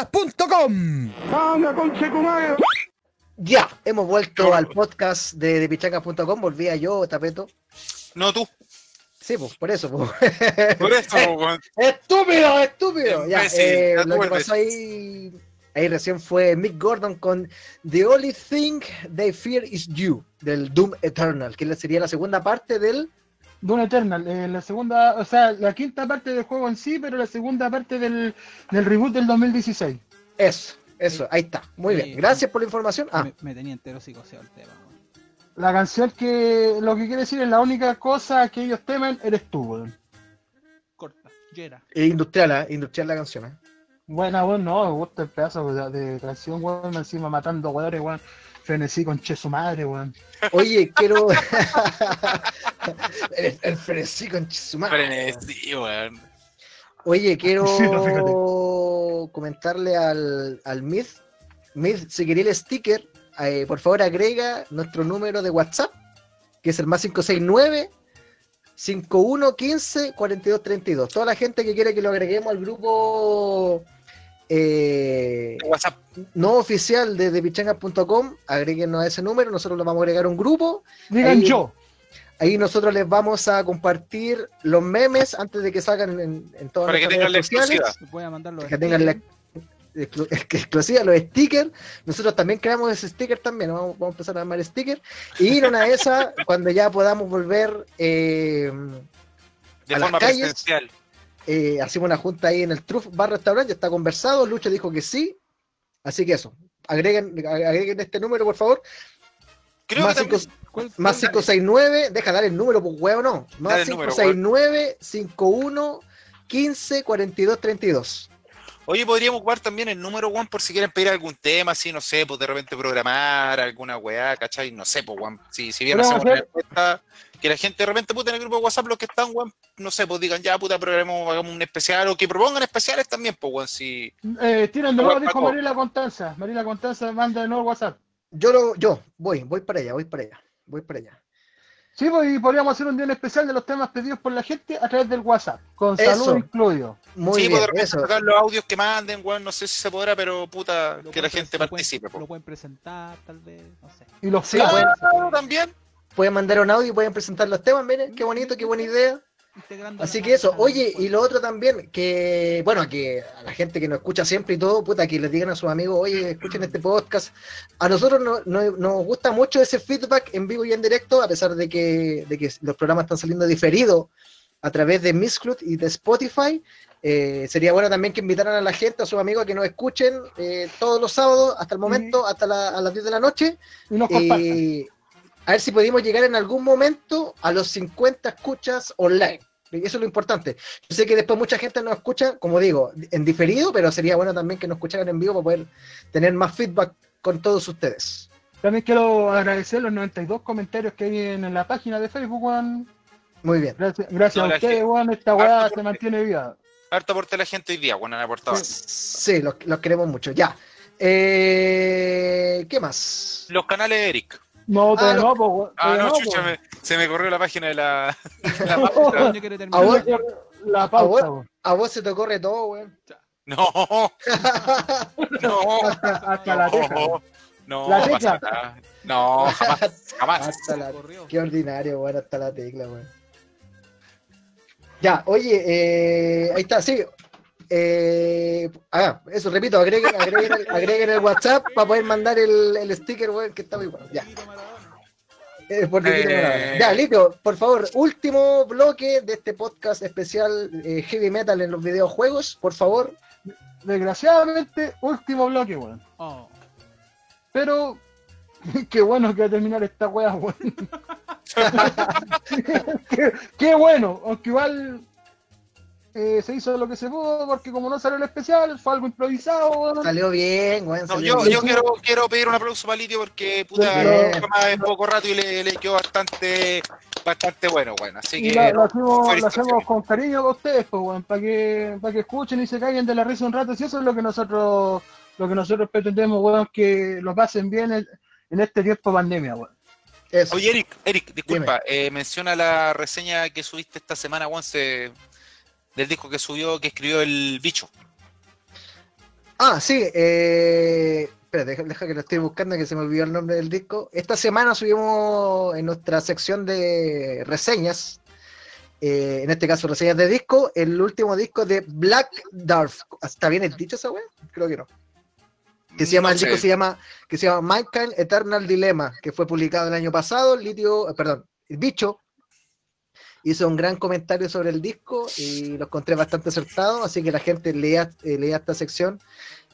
pichanga.com. Ya, hemos vuelto al podcast de, de pichanga.com. Volvía yo, Tapeto. No tú. Sí, pues, por eso. pues. Por eso, weón. (laughs) ¡Estúpido, estúpido! Ya, eh, lo que pasó ahí, ahí recién fue Mick Gordon con The Only Thing They Fear Is You, del Doom Eternal, que sería la segunda parte del... Doom Eternal, eh, la segunda, o sea, la quinta parte del juego en sí, pero la segunda parte del, del reboot del 2016. Eso, eso, ahí está. Muy Sí. bien, gracias por la información. Ah, Me, me tenía entero psicoseado el tema. La canción que lo que quiere decir es la única cosa que ellos temen eres tú, weón. Corta, Yera. e industrial, ¿eh? industrial la canción. ¿eh? Buena, weón, no, me gusta el pedazo de, de canción, weón, encima matando weones, weón. Frenesí con che su madre, weón. Oye, quiero... (laughs) el, el frenesí con Chisuma. Frenesí, weón. Oye, quiero (laughs) Sí, no, fíjate. comentarle al, al Myth. Myth, si quería el sticker, eh, por favor agrega nuestro número de WhatsApp, que es el más 569 5115 4232. Toda la gente que quiere que lo agreguemos al grupo eh, WhatsApp. no oficial de agréguenos a ese número, nosotros lo vamos a agregar a un grupo. Digan Ahí- yo. Ahí nosotros les vamos a compartir los memes antes de que salgan en, en todas Para que nuestras tengan la redes sociales. exclusiva. Les voy a mandar los que tengan la stickers. exclu- exclusiva, los stickers. Nosotros también creamos ese sticker también, ¿no? vamos, vamos a empezar a llamar sticker. Y en una de esas, (laughs) cuando ya podamos volver, eh, De A forma las calles. presencial. Eh, hacemos una junta ahí en el Truff Bar Restaurant, ya está conversado, Lucho dijo que sí. Así que eso, agreguen, agreguen este número, por favor. Creo más que también- cinco- ¿Cuál- más cuál- 569, deja dar el número, pues huevo, no. Más Dale el número, 569 51 15 42 32. Oye, podríamos ocupar también el número one por si quieren pedir algún tema, así, no sé, pues de repente programar alguna weá, ¿cachai? No sé, pues, weón. Si, si bien hacemos una hacer- encuesta, que la gente de repente, puta, en el grupo de WhatsApp, los que están, weón, no sé, pues digan, ya, puta, programemos, hagamos un especial, o que propongan especiales también, pues, weón, si... Eh, tiran de nuevo, dijo Mariela Constanza. Mariela Constanza manda de nuevo WhatsApp. Yo lo, yo voy, voy para allá, voy para allá, voy para allá. Sí, pues, y podríamos hacer un día en especial de los temas pedidos por la gente a través del WhatsApp, con Eso. salud incluido. Muy sí, pues bien, de repente eso. sacar los audios que manden, weón, no sé si se podrá, pero puta, lo que la pueden gente pueden- participe, pues. Lo pueden presentar, tal vez, no sé. Y los Sí, bueno. también. Pueden mandar un audio y pueden presentar los temas, miren, qué bonito, qué buena idea. Así que eso, oye, y lo otro también, que, bueno, que a la gente que nos escucha siempre y todo, puta, que les digan a sus amigos, oye, escuchen este podcast. A nosotros no- no- nos gusta mucho ese feedback en vivo y en directo, a pesar de que, de que los programas están saliendo diferidos a través de Mixcloud y de Spotify. Eh, sería bueno también que invitaran a la gente, a sus amigos, a que nos escuchen eh, todos los sábados, hasta el momento, hasta la- a las 10 de la noche. Y nos compartan. Eh, a ver si pudimos llegar en algún momento a los 50 escuchas online. Eso es lo importante. Yo sé que después mucha gente nos escucha, como digo, en diferido, pero sería bueno también que nos escucharan en vivo para poder tener más feedback con todos ustedes. También quiero agradecer los 92 comentarios que hay en, la página de Facebook, Juan. Muy bien. Gracias, gracias No, a ustedes, Juan. Esta weá se mantiene viva. Harto aporte la gente hoy día, weón, han aportado. Sí, los, los queremos mucho. Ya. Eh, ¿Qué más? Los canales de Eric. No, Ah, todavía lo- no, po, weón, Ah, no, chucha, me- se me corrió la página de la... (laughs) la. Yo (laughs) quiero A terminar vos-. La pausa, A weón. A vos se te ocurre todo, weón. No, (laughs) no, hasta, la teja. no, no, La nada. No, jamás, jamás. Hasta la-. Qué ordinario, weón, hasta la tecla, weón. Ya, oye, eh, ahí está, sí. Eh, ah, eso, repito, agreguen, agreguen, el- agreguen el WhatsApp para poder mandar el, el sticker, weón, que está muy bueno. Ya, eh, Eh. Ya, listo, por favor, último bloque de este podcast especial eh, Heavy Metal en los videojuegos, por favor. Desgraciadamente, último bloque, weón. Oh, Pero, (laughs) qué bueno que va a terminar esta weá, weón. (laughs) (laughs) qué, qué bueno, aunque igual eh, se hizo lo que se pudo, porque como no salió el especial, fue algo improvisado. Salió bien. No, salió yo, bien. yo quiero, quiero pedir un aplauso para Litio porque puta, lo más en poco rato y le, le quedó bastante, bastante bueno, bueno. Así Y que la- lo, hacemos, lo hacemos con cariño a ustedes, pues, weón, para que, para que escuchen y se caigan de la risa un rato. Si eso es lo que nosotros, lo que nosotros pretendemos, weón, que lo pasen bien en, en este tiempo de pandemia, weón. Eso. Oye, Eric, Eric, disculpa, eh, menciona la reseña que subiste esta semana, Juan, se- del disco que subió, que escribió el bicho. Ah, sí, eh, espera, deja, deja que lo estoy buscando que se me olvidó el nombre del disco. Esta semana subimos en nuestra sección de reseñas, eh, en este caso reseñas de disco, el último disco de Black Dwarf. ¿Está bien el dicho esa wea? Creo que no. Que se llama, No el disco se llama, que se llama Mankind Eternal Dilemma, que fue publicado el año pasado, litio, eh, perdón, el bicho hizo un gran comentario sobre el disco y lo encontré bastante acertado, así que la gente lea, eh, lea esta sección.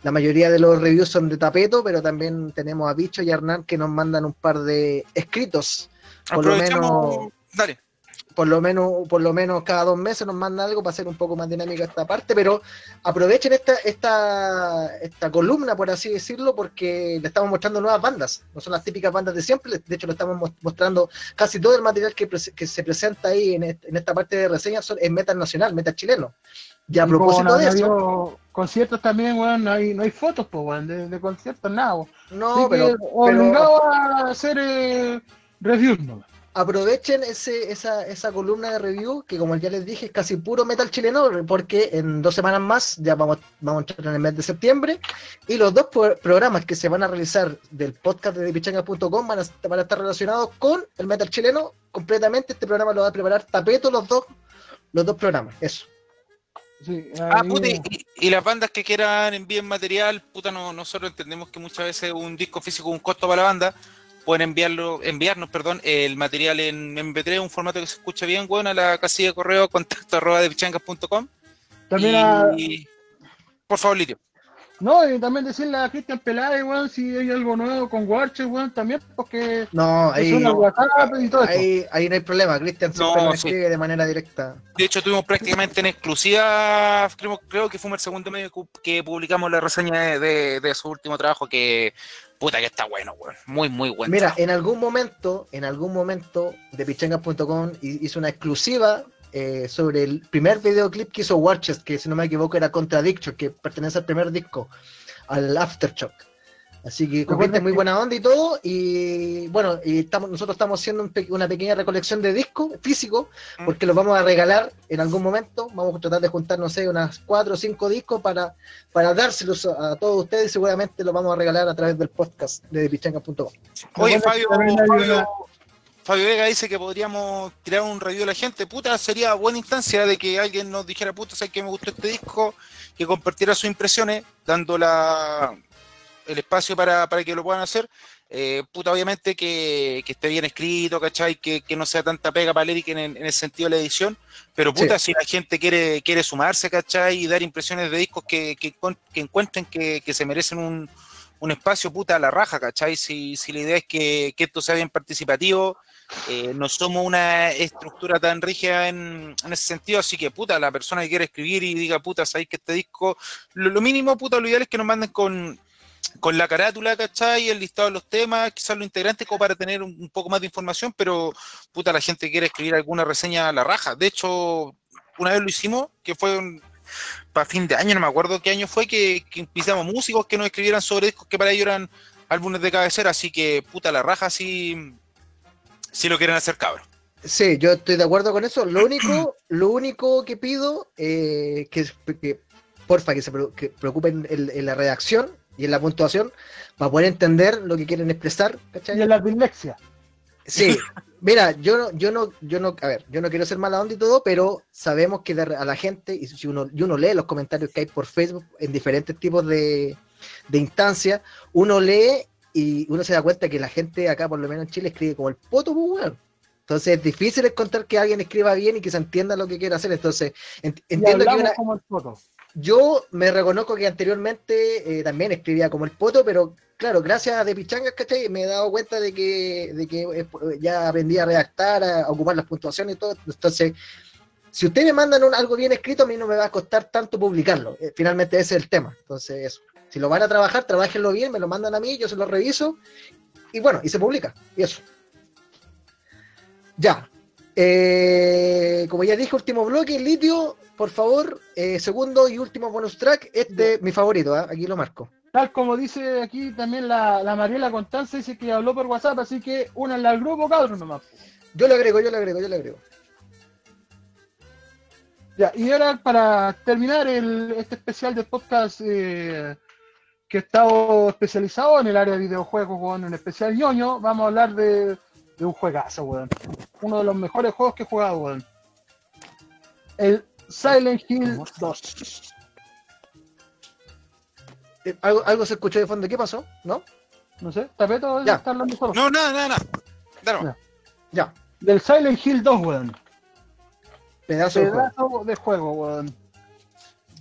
La mayoría de los reviews son de tapeto, pero también tenemos a Bicho y a Hernán que nos mandan un par de escritos. Por lo menos, Dale. Por lo menos, por lo menos cada dos meses nos manda algo para hacer un poco más dinámica esta parte, pero aprovechen esta, esta, esta columna, por así decirlo, porque le estamos mostrando nuevas bandas. No son las típicas bandas de siempre, de hecho le estamos mos- mostrando casi todo el material que, que se presenta ahí en, en esta parte de reseña son, es metal nacional, metal chileno. Y a Y propósito de eso, conciertos también, weón, no hay, no hay fotos, pues, weón, de, de conciertos, nada, weón. no, Así pero, que obligado a hacer eh, reviews, ¿no? Aprovechen ese, esa, esa columna de review, que como ya les dije, es casi puro metal chileno, porque en dos semanas más ya vamos, vamos a entrar en el mes de septiembre, y los dos pro- programas que se van a realizar del podcast de pichanga.com van a, van a estar relacionados con el metal chileno completamente. Este programa lo va a preparar Tapeto los dos, los dos programas, eso. Sí, Ah, puta, y, y las bandas que quieran envíen material, puta, no, nosotros entendemos que muchas veces un disco físico es un costo para la banda. Pueden enviarlo, enviarnos, perdón, el material en MP3, un formato que se escucha bien, bueno, a la casilla de correo contacto arroba de pichangas.com. también a- Y, por favor, Lirio. no, y también decirle a Cristian Peláez, weón, si hay algo nuevo con Warcher, weón, también, porque No, ahí, WhatsApp y todo eso. ahí, ahí no hay problema, Cristian siempre No, nos sí. escribe de manera directa. De hecho, tuvimos prácticamente en exclusiva, creo, creo que fue el segundo medio que- que publicamos la reseña de, de- de su último trabajo, que puta que está bueno, weón. Muy, muy bueno. Mira, en algún momento, en algún momento de pichangas.com hi- hizo una exclusiva eh, sobre el primer videoclip que hizo Warchest, que si no me equivoco era Contradiction, que pertenece al primer disco, al Aftershock. Así que con gente muy buena onda y todo, y bueno, y estamos, nosotros estamos haciendo un pe- una pequeña recolección de discos físicos, porque los vamos a regalar en algún momento, vamos a tratar de juntar, no sé, unas cuatro o cinco discos para, para dárselos a, a todos ustedes, y seguramente los vamos a regalar a través del podcast de pichangas.com. Oye, Fabio, Fabio Vega dice que podríamos tirar un review a la gente. Puta, sería buena instancia de que alguien nos dijera, puta, sé que me gustó este disco, que compartiera sus impresiones, dando la, el espacio para, para que lo puedan hacer. Eh, puta, obviamente que, que esté bien escrito, ¿cachai? Que, que no sea tanta pega para Eric en, en el sentido de la edición. Pero puta, si la gente quiere, quiere sumarse, ¿cachai? Y dar impresiones de discos que, que, que encuentren que, que se merecen un, un espacio puta a la raja, ¿cachai? Si, si la idea es que, que esto sea bien participativo, eh, no somos una estructura tan rígida en, en ese sentido, así que puta, la persona que quiere escribir y diga, puta, sabéis que este disco, lo, lo mínimo, puta, lo ideal es que nos manden con, con la carátula, ¿cachai? El listado de los temas, quizás los integrantes, como para tener un, un poco más de información, pero puta, la gente quiere escribir alguna reseña a la raja. De hecho, una vez lo hicimos, que fue un- para fin de año, no me acuerdo qué año fue, que, que invitamos músicos que nos escribieran sobre discos que para ellos eran álbumes de cabecera, así que puta la raja si, si lo quieren hacer cabros. Sí, yo estoy de acuerdo con eso. Lo único, (clears throat) lo único que pido eh, que, que porfa que se pre- que preocupen en, en la redacción y en la puntuación para poder entender lo que quieren expresar, ¿cachai? Y en la dislexia. Sí, mira, yo no, yo no, yo no, a ver, yo no quiero ser mala onda y todo, pero sabemos que a la gente, y si uno, y uno lee los comentarios que hay por Facebook en diferentes tipos de, de instancias, uno lee y uno se da cuenta que la gente acá, por lo menos en Chile, escribe como el poto, pues. Entonces es difícil encontrar que alguien escriba bien y que se entienda lo que quiere hacer. Entonces, ent- entiendo que una, como el foto. Yo me reconozco que anteriormente eh, también escribía como el poto, pero claro, gracias a De Pichangas, ¿cachai? Me he dado cuenta de que, de que eh, ya aprendí a redactar, a, ocupar las puntuaciones y todo. Entonces, si ustedes me mandan un- algo bien escrito, a mí no me va a costar tanto publicarlo. Eh, finalmente ese es el tema. Entonces, eso. Si lo van a trabajar, trabajenlo bien, me lo mandan a mí, yo se lo reviso y bueno, y se publica. Y eso. Ya. Eh, como ya dije, último bloque, litio, por favor, eh, segundo y último bonus track, este mi favorito, ¿ah? aquí lo marco. Tal como dice aquí también la, la Mariela Constanza, dice que habló por WhatsApp, así que únanle al grupo, cabrón, nomás. Yo le agrego, yo le agrego, yo le agrego. Ya, y ahora para terminar el, este especial del podcast eh, que he estado especializado en el área de videojuegos, weón, en especial ñoño, vamos a hablar de, de un juegazo, weón. Uno de los mejores juegos que he jugado, weón. El Silent Hill 2. Eh, ¿Algo, algo se escuchó de fondo. ¿Qué pasó? ¿No? No sé, Tapeto Ya. está hablando solo. No, nada, nada, nada. Dale, Ya. Ya. Del Silent Hill 2, weón. Pedazo de juego. Pedazo de juego, weón.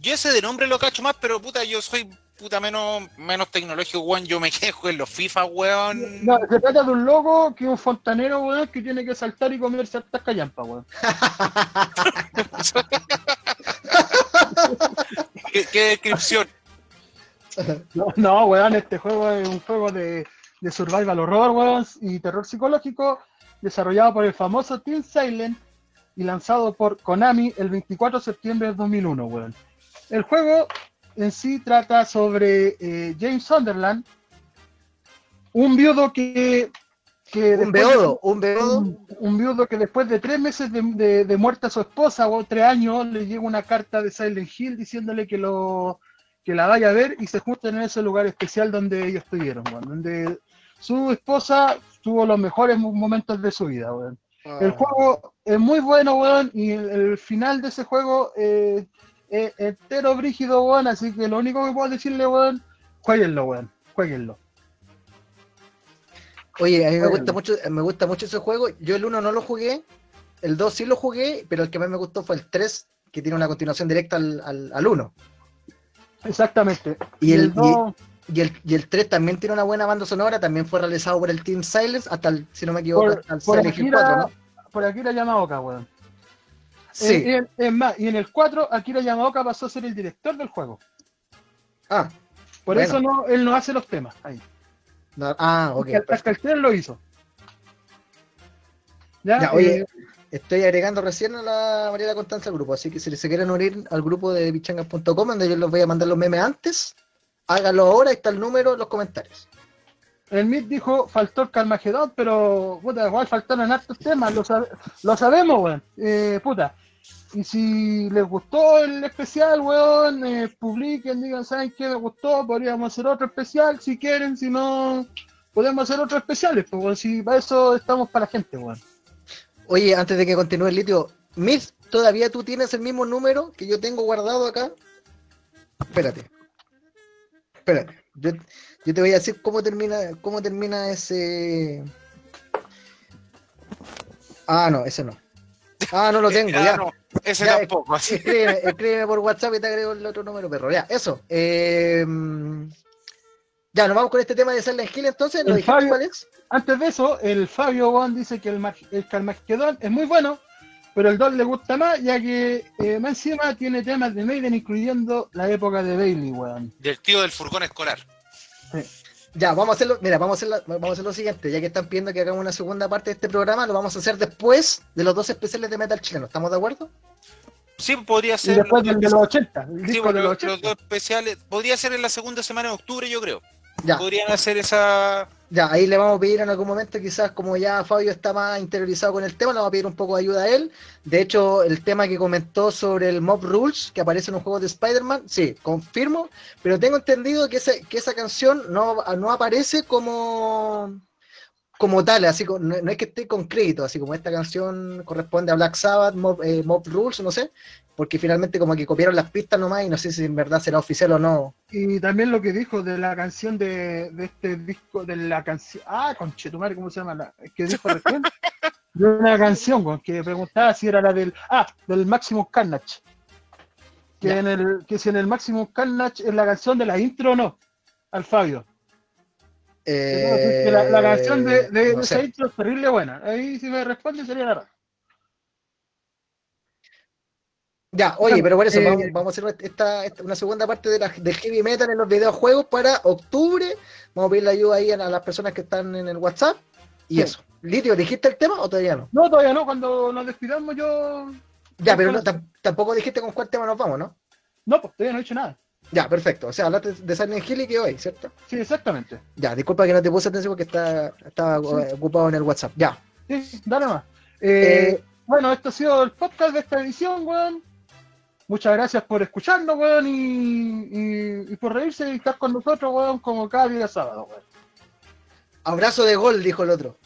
Yo ese de nombre lo cacho más, pero puta, yo soy puta menos, menos tecnológico, weón. Yo me (laughs) quejo en los FIFA, weón. No, se trata de un loco que es un fontanero, weón, que tiene que saltar y comerse hartas callampas, weón. (laughs) ¿Qué, qué descripción? No, no, weón, este juego es un juego de, de survival horror, weón, y terror psicológico, desarrollado por el famoso Team Silent y lanzado por Konami el 24 de septiembre de 2001, weón. El juego en sí trata sobre eh, James Sunderland, un viudo que... que Un después de- beodo, un beodo. un, un viudo que después de tres meses de, de, de muerta su esposa o tres años le llega una carta de Silent Hill diciéndole que lo que la vaya a ver y se juntan en ese lugar especial donde ellos estuvieron, donde su esposa tuvo los mejores mo- momentos de su vida. El Ah. juego es muy bueno, weón, y el, el final de ese juego eh, es entero brígido, weón, así que lo único que puedo decirle, weón, jueguenlo, weón, jueguenlo. Oye, a mí me gusta mucho, me gusta mucho ese juego. Yo el 1 no lo jugué, el 2 sí lo jugué, pero el que más me gustó fue el 3, que tiene una continuación directa al, al, al 1. Exactamente. Y el- dos- Y el, y el 3 también tiene una buena banda sonora, también fue realizado por el Team Silence, hasta el, si no me equivoco, por, hasta el por Silent Akira, 4, ¿no? por Akira Yamaoka, weón. Sí. Eh, eh, es más, y en el 4, Akira Yamaoka pasó a ser el director del juego. ah, Por Bueno. eso no, él no hace los temas ahí. no, ah, ok. Hasta el 3 lo hizo. Ya, Ya, oye, eh, Estoy agregando recién a la Mariela Constanza al grupo, así que si se quieren unir al grupo de bichangas.com, donde yo les voy a mandar los memes antes, háganlo ahora, está el número en los comentarios. el Meet dijo, faltó el Carmagedón, pero puta, igual faltaron hartos temas, lo, lo sabemos, weón. Eh, puta. Y si les gustó el especial, weón, eh, publiquen, digan, ¿saben qué me gustó? Podríamos hacer otro especial si quieren, si no, podemos hacer otros especiales, pues, weón, si para eso estamos para la gente, weón. Oye, antes de que continúe el litio, Miss, ¿todavía tú tienes el mismo número que yo tengo guardado acá? Espérate. Espérate. Yo, yo te voy a decir cómo termina, cómo termina ese. Ah, no, ese no. Ah, no lo tengo, (laughs) ya. no, ese Ya, tampoco. Así. Escríbeme, escríbeme por WhatsApp y te agrego el otro número, perro. Ya, eso. Eh, ya, nos vamos con este tema de Silent Hill entonces. ¿Lo El dijimos Fabio- cuál es? Antes de eso, el Fabio Juan dice que el, el Carmageddon es muy bueno, pero el 2 le gusta más, ya que eh, más encima tiene temas de Maiden, incluyendo la época de Bailey, weón. Del tío del furgón escolar. Ya, vamos a hacerlo, mira, vamos a hacer, la- vamos a hacer lo siguiente, ya que están pidiendo que hagamos una segunda parte de este programa, lo vamos a hacer después de los dos especiales de metal chileno, ¿estamos de acuerdo? Sí, podría Y ser. después del de los 80, el Sí, disco de los los, 80. dos especiales. Podría ser en la segunda semana de octubre, yo creo. Ya, Podrían hacer esa. ya, ahí le vamos a pedir en algún momento, quizás como ya Fabio está más interiorizado con el tema, le vamos a pedir un poco de ayuda a él. De hecho, el tema que comentó sobre el Mob Rules, que aparece en un juego de Spider-Man, sí, confirmo, pero tengo entendido que esa, que esa canción no, no aparece como como tal, así como, no, no es que esté con crédito, así como esta canción corresponde a Black Sabbath, Mob, eh, Mob Rules, no sé, porque finalmente como que copiaron las pistas nomás y no sé si en verdad será oficial o no. Y también lo que dijo de la canción de, de este disco, de la canción. Ah, conchetumare, ¿cómo se llama? La, que dijo recién. (laughs) De una canción, que preguntaba si era la del. Ah, del Maximus Carnage. Que, en el, que si en el Maximus Carnage es la canción de la intro o no. Al Fabio. Eh, la, la canción de, de, no de es terrible buena. Ahí si me responde sería la. Ya, oye, pero por eso Eh, vamos, vamos a hacer esta, esta- una segunda parte de la, del heavy metal en los videojuegos para octubre. Vamos a pedirle ayuda ahí a, las personas que están en el WhatsApp. Y Sí. eso. Litio, ¿dijiste el tema o todavía no? No, todavía no. Cuando nos despidamos yo. Ya, pero no, tampoco dijiste con cuál tema nos vamos, ¿no? No, pues todavía no he hecho nada. Ya, perfecto. O sea, hablaste de Silent Hill y que hoy, ¿cierto? Sí, exactamente. Ya, disculpa que no te puse atención porque está, estaba eh, ocupado en el WhatsApp. Ya. Sí, dale más. Eh, Eh, bueno, esto ha sido el podcast de esta edición, weón. Muchas gracias por escucharnos, weón, y, y, y por reírse y estar con nosotros, weón, como cada día sábado, weón. Abrazo de gol, dijo el otro.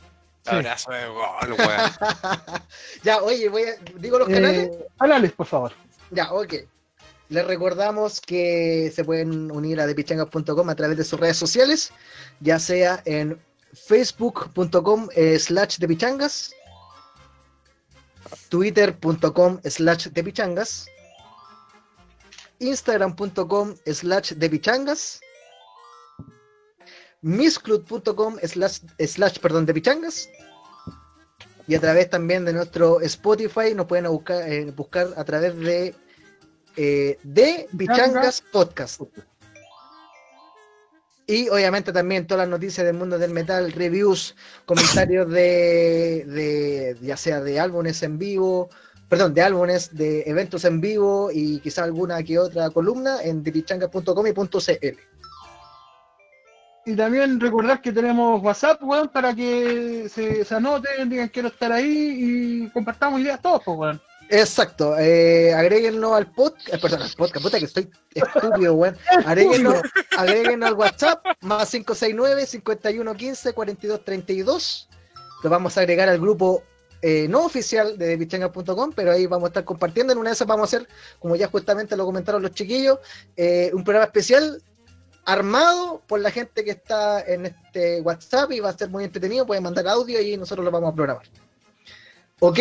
Sí. Abrazo de gol, weón. (laughs) ya, oye, voy a, digo los canales. Eh, canales, por favor. Ya, ok. Les recordamos que se pueden unir a depichangas.com a través de sus redes sociales, ya sea en facebook.com slash depichangas, twitter.com slash depichangas, instagram.com slash depichangas, misclub.com slash, slash perdón, depichangas, y a través también de nuestro Spotify nos pueden eh, buscar a través de eh, de Pichangas Podcast. Y obviamente también todas las noticias del mundo del metal, reviews, (coughs) comentarios de, de ya sea de álbumes en vivo, perdón, de álbumes, de eventos en vivo y quizá alguna que otra columna en depichangas.com y .cl. Y también recordar que tenemos WhatsApp, weón, para que se, se anoten, digan quiero estar ahí y compartamos ideas todos, pues, weón. Exacto, eh, agréguenlo al podcast, perdón, al podcast, puta que estoy estúpido, weón. Agréguenlo, agréguenlo al WhatsApp, más 569 5115 4232. Lo vamos a agregar al grupo eh, no oficial de depichanga.com, pero ahí vamos a estar compartiendo. En una de esas vamos a hacer, como ya justamente lo comentaron los chiquillos, eh, un programa especial armado por la gente que está en este WhatsApp y va a ser muy entretenido. Pueden mandar audio y nosotros lo vamos a programar. ¿Ok?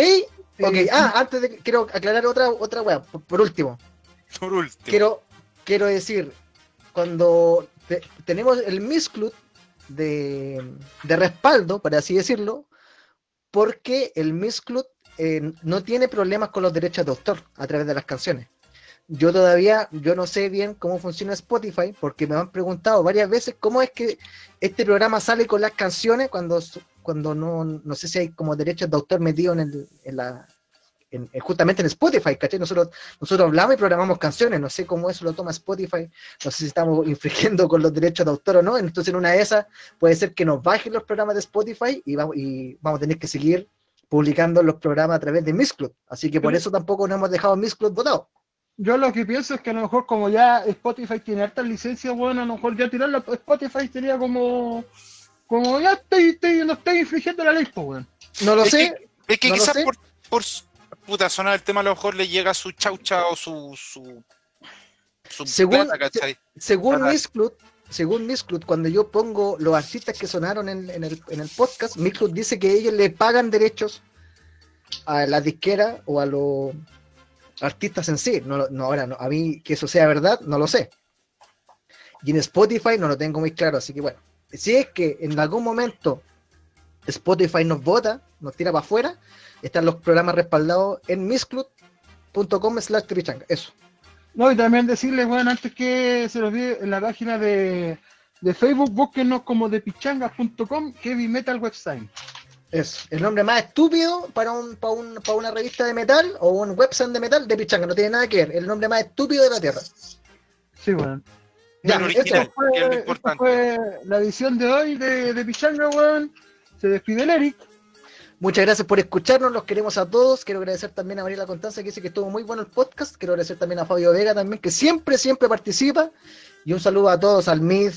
Ok, ah, antes de quiero aclarar otra otra weá, por, por último. (laughs) Por último. Quiero, quiero decir, cuando te- tenemos el Misclut de, de respaldo, para así decirlo, porque el Misclut eh, no tiene problemas con los derechos de autor a través de las canciones. Yo todavía, yo no sé bien cómo funciona Spotify, porque me han preguntado varias veces cómo es que este programa sale con las canciones cuando, cuando no, no sé si hay como derechos de autor metidos en, el, en la, en- en- justamente en Spotify, ¿cachai? Nosotros, nosotros hablamos y programamos canciones, no sé cómo eso lo toma Spotify, no sé si estamos (laughs) infringiendo con los derechos de autor o no, entonces en una de esas puede ser que nos bajen los programas de Spotify y vamos, y vamos a tener que seguir publicando los programas a través de Mixcloud, así que por eso tampoco nos hemos dejado Mixcloud votado. Yo lo que pienso es que a lo mejor como ya Spotify tiene hartas licencias, bueno, a lo mejor ya tirarlo a Spotify sería como, como ya estoy, estoy- no estoy infringiendo la ley, pues, weón. No lo Es sé, que, es que no quizás por, puta sonar el tema a lo mejor le llega su chaucha o su su, su Según- plata, ¿cachai? según. Mixcloud, según Mixcloud, cuando yo pongo los artistas que sonaron en, en el, en el podcast, Mixcloud dice que ellos le pagan derechos a la disquera o a los artistas en sí. No, no, ahora, no, a mí que eso sea verdad, no lo sé. Y en Spotify no lo tengo muy claro, así que bueno, si es que en algún momento Spotify nos vota, nos tira para afuera, están los programas respaldados en mixcloud.com slash tripichanga. Eso. No, y también decirles, bueno, antes que se los olvide, en la página de, de Facebook, búsquenos como de pichangas.com, heavy metal website. Es el nombre más estúpido para un, para un- para una revista de metal o un website de metal de Pichanga, no tiene nada que ver. El nombre más estúpido de la Tierra. Sí, bueno. Ya, El original, fue, que es lo esta importante. fue la edición de hoy de, de Pichanga, weón. Se despide el Eric. Muchas gracias por escucharnos, los queremos a todos. Quiero agradecer también a Mariela Constanza que dice que estuvo muy bueno el podcast. Quiero agradecer también a Fabio Vega también, que siempre, siempre participa. Y un saludo a todos, al Mid,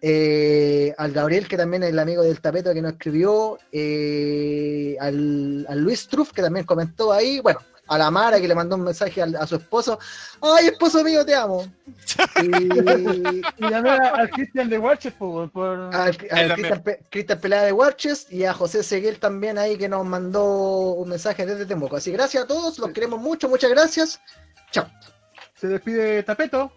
eh, al Gabriel, que también es el amigo del tapeto que nos escribió, eh, al, al Luis Truff, que también comentó ahí. Bueno, a la Mara, que le mandó un mensaje al- a, su esposo. ¡Ay, esposo mío, te amo! (laughs) Y, Y a- al Christian de Watches, pues, por... al. Cristian, Pe- Cristian Pelada de Warches y a José Seguel también ahí que nos mandó un mensaje desde Temuco. Así gracias a todos, los queremos mucho, muchas gracias. Chao. Se despide Tapeto.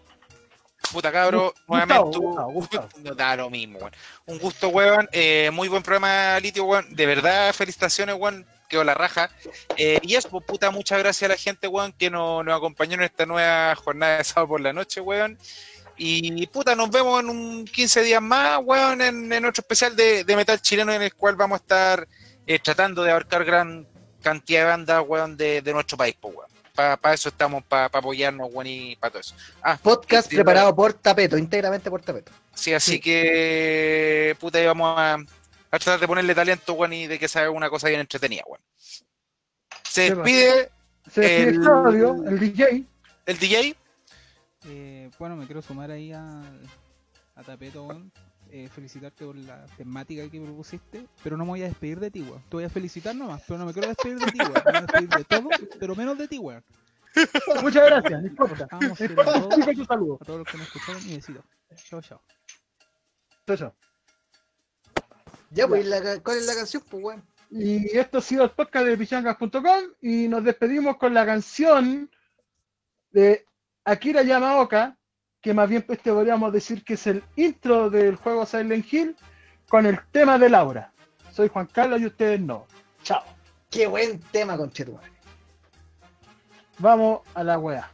Puta cabro, Gustavo, nuevamente un- Gustavo, Gustavo. (laughs) no da lo mismo, weón. Un gusto, weón. Eh, muy buen programa, Litio, weón. De verdad, felicitaciones, weón. La raja. Eh, y eso, pues, puta, muchas gracias a la gente, weón, que nos, nos acompañó en esta nueva jornada de sábado por la noche, weón. Y puta, nos vemos en un 15 días más, weón, en, en otro especial de, de metal chileno en el cual vamos a estar eh, tratando de abarcar gran cantidad de bandas, weón, de, de nuestro país, pues, weón. Para eso estamos, para apoyarnos, weón, y para todo eso. Ah, Podcast preparado por Tapeto, íntegramente por Tapeto. Sí, así Sí. que puta, ahí vamos a, a tratar de ponerle talento, weón, y de que se haga una cosa bien entretenida, weón. Se despide Se despide El- Claudio, el DJ. el DJ. Eh, bueno, me quiero sumar ahí a, a Tapeto, weón. Eh, felicitarte por la temática que propusiste, pero no me voy a despedir de ti, weón. Te voy a felicitar nomás, pero no me quiero despedir de ti, weón. Me voy a despedir de todo, pero menos de ti, weón. (laughs) Muchas gracias, no importa. Vamos, (laughs) a todos, a todos los que nos escucharon y besitos. Chao, chao. Eso. Ya, pues, ¿y la- ¿cuál es la canción? Pues. Y esto ha sido el podcast de pichangas.com y nos despedimos con la canción de Akira Yamaoka, que más bien pues, te podríamos decir que es el intro del juego Silent Hill con el tema de Laura. Soy Juan Carlos y ustedes no. Chao. Qué buen tema, conchetumare. Vamos a la wea.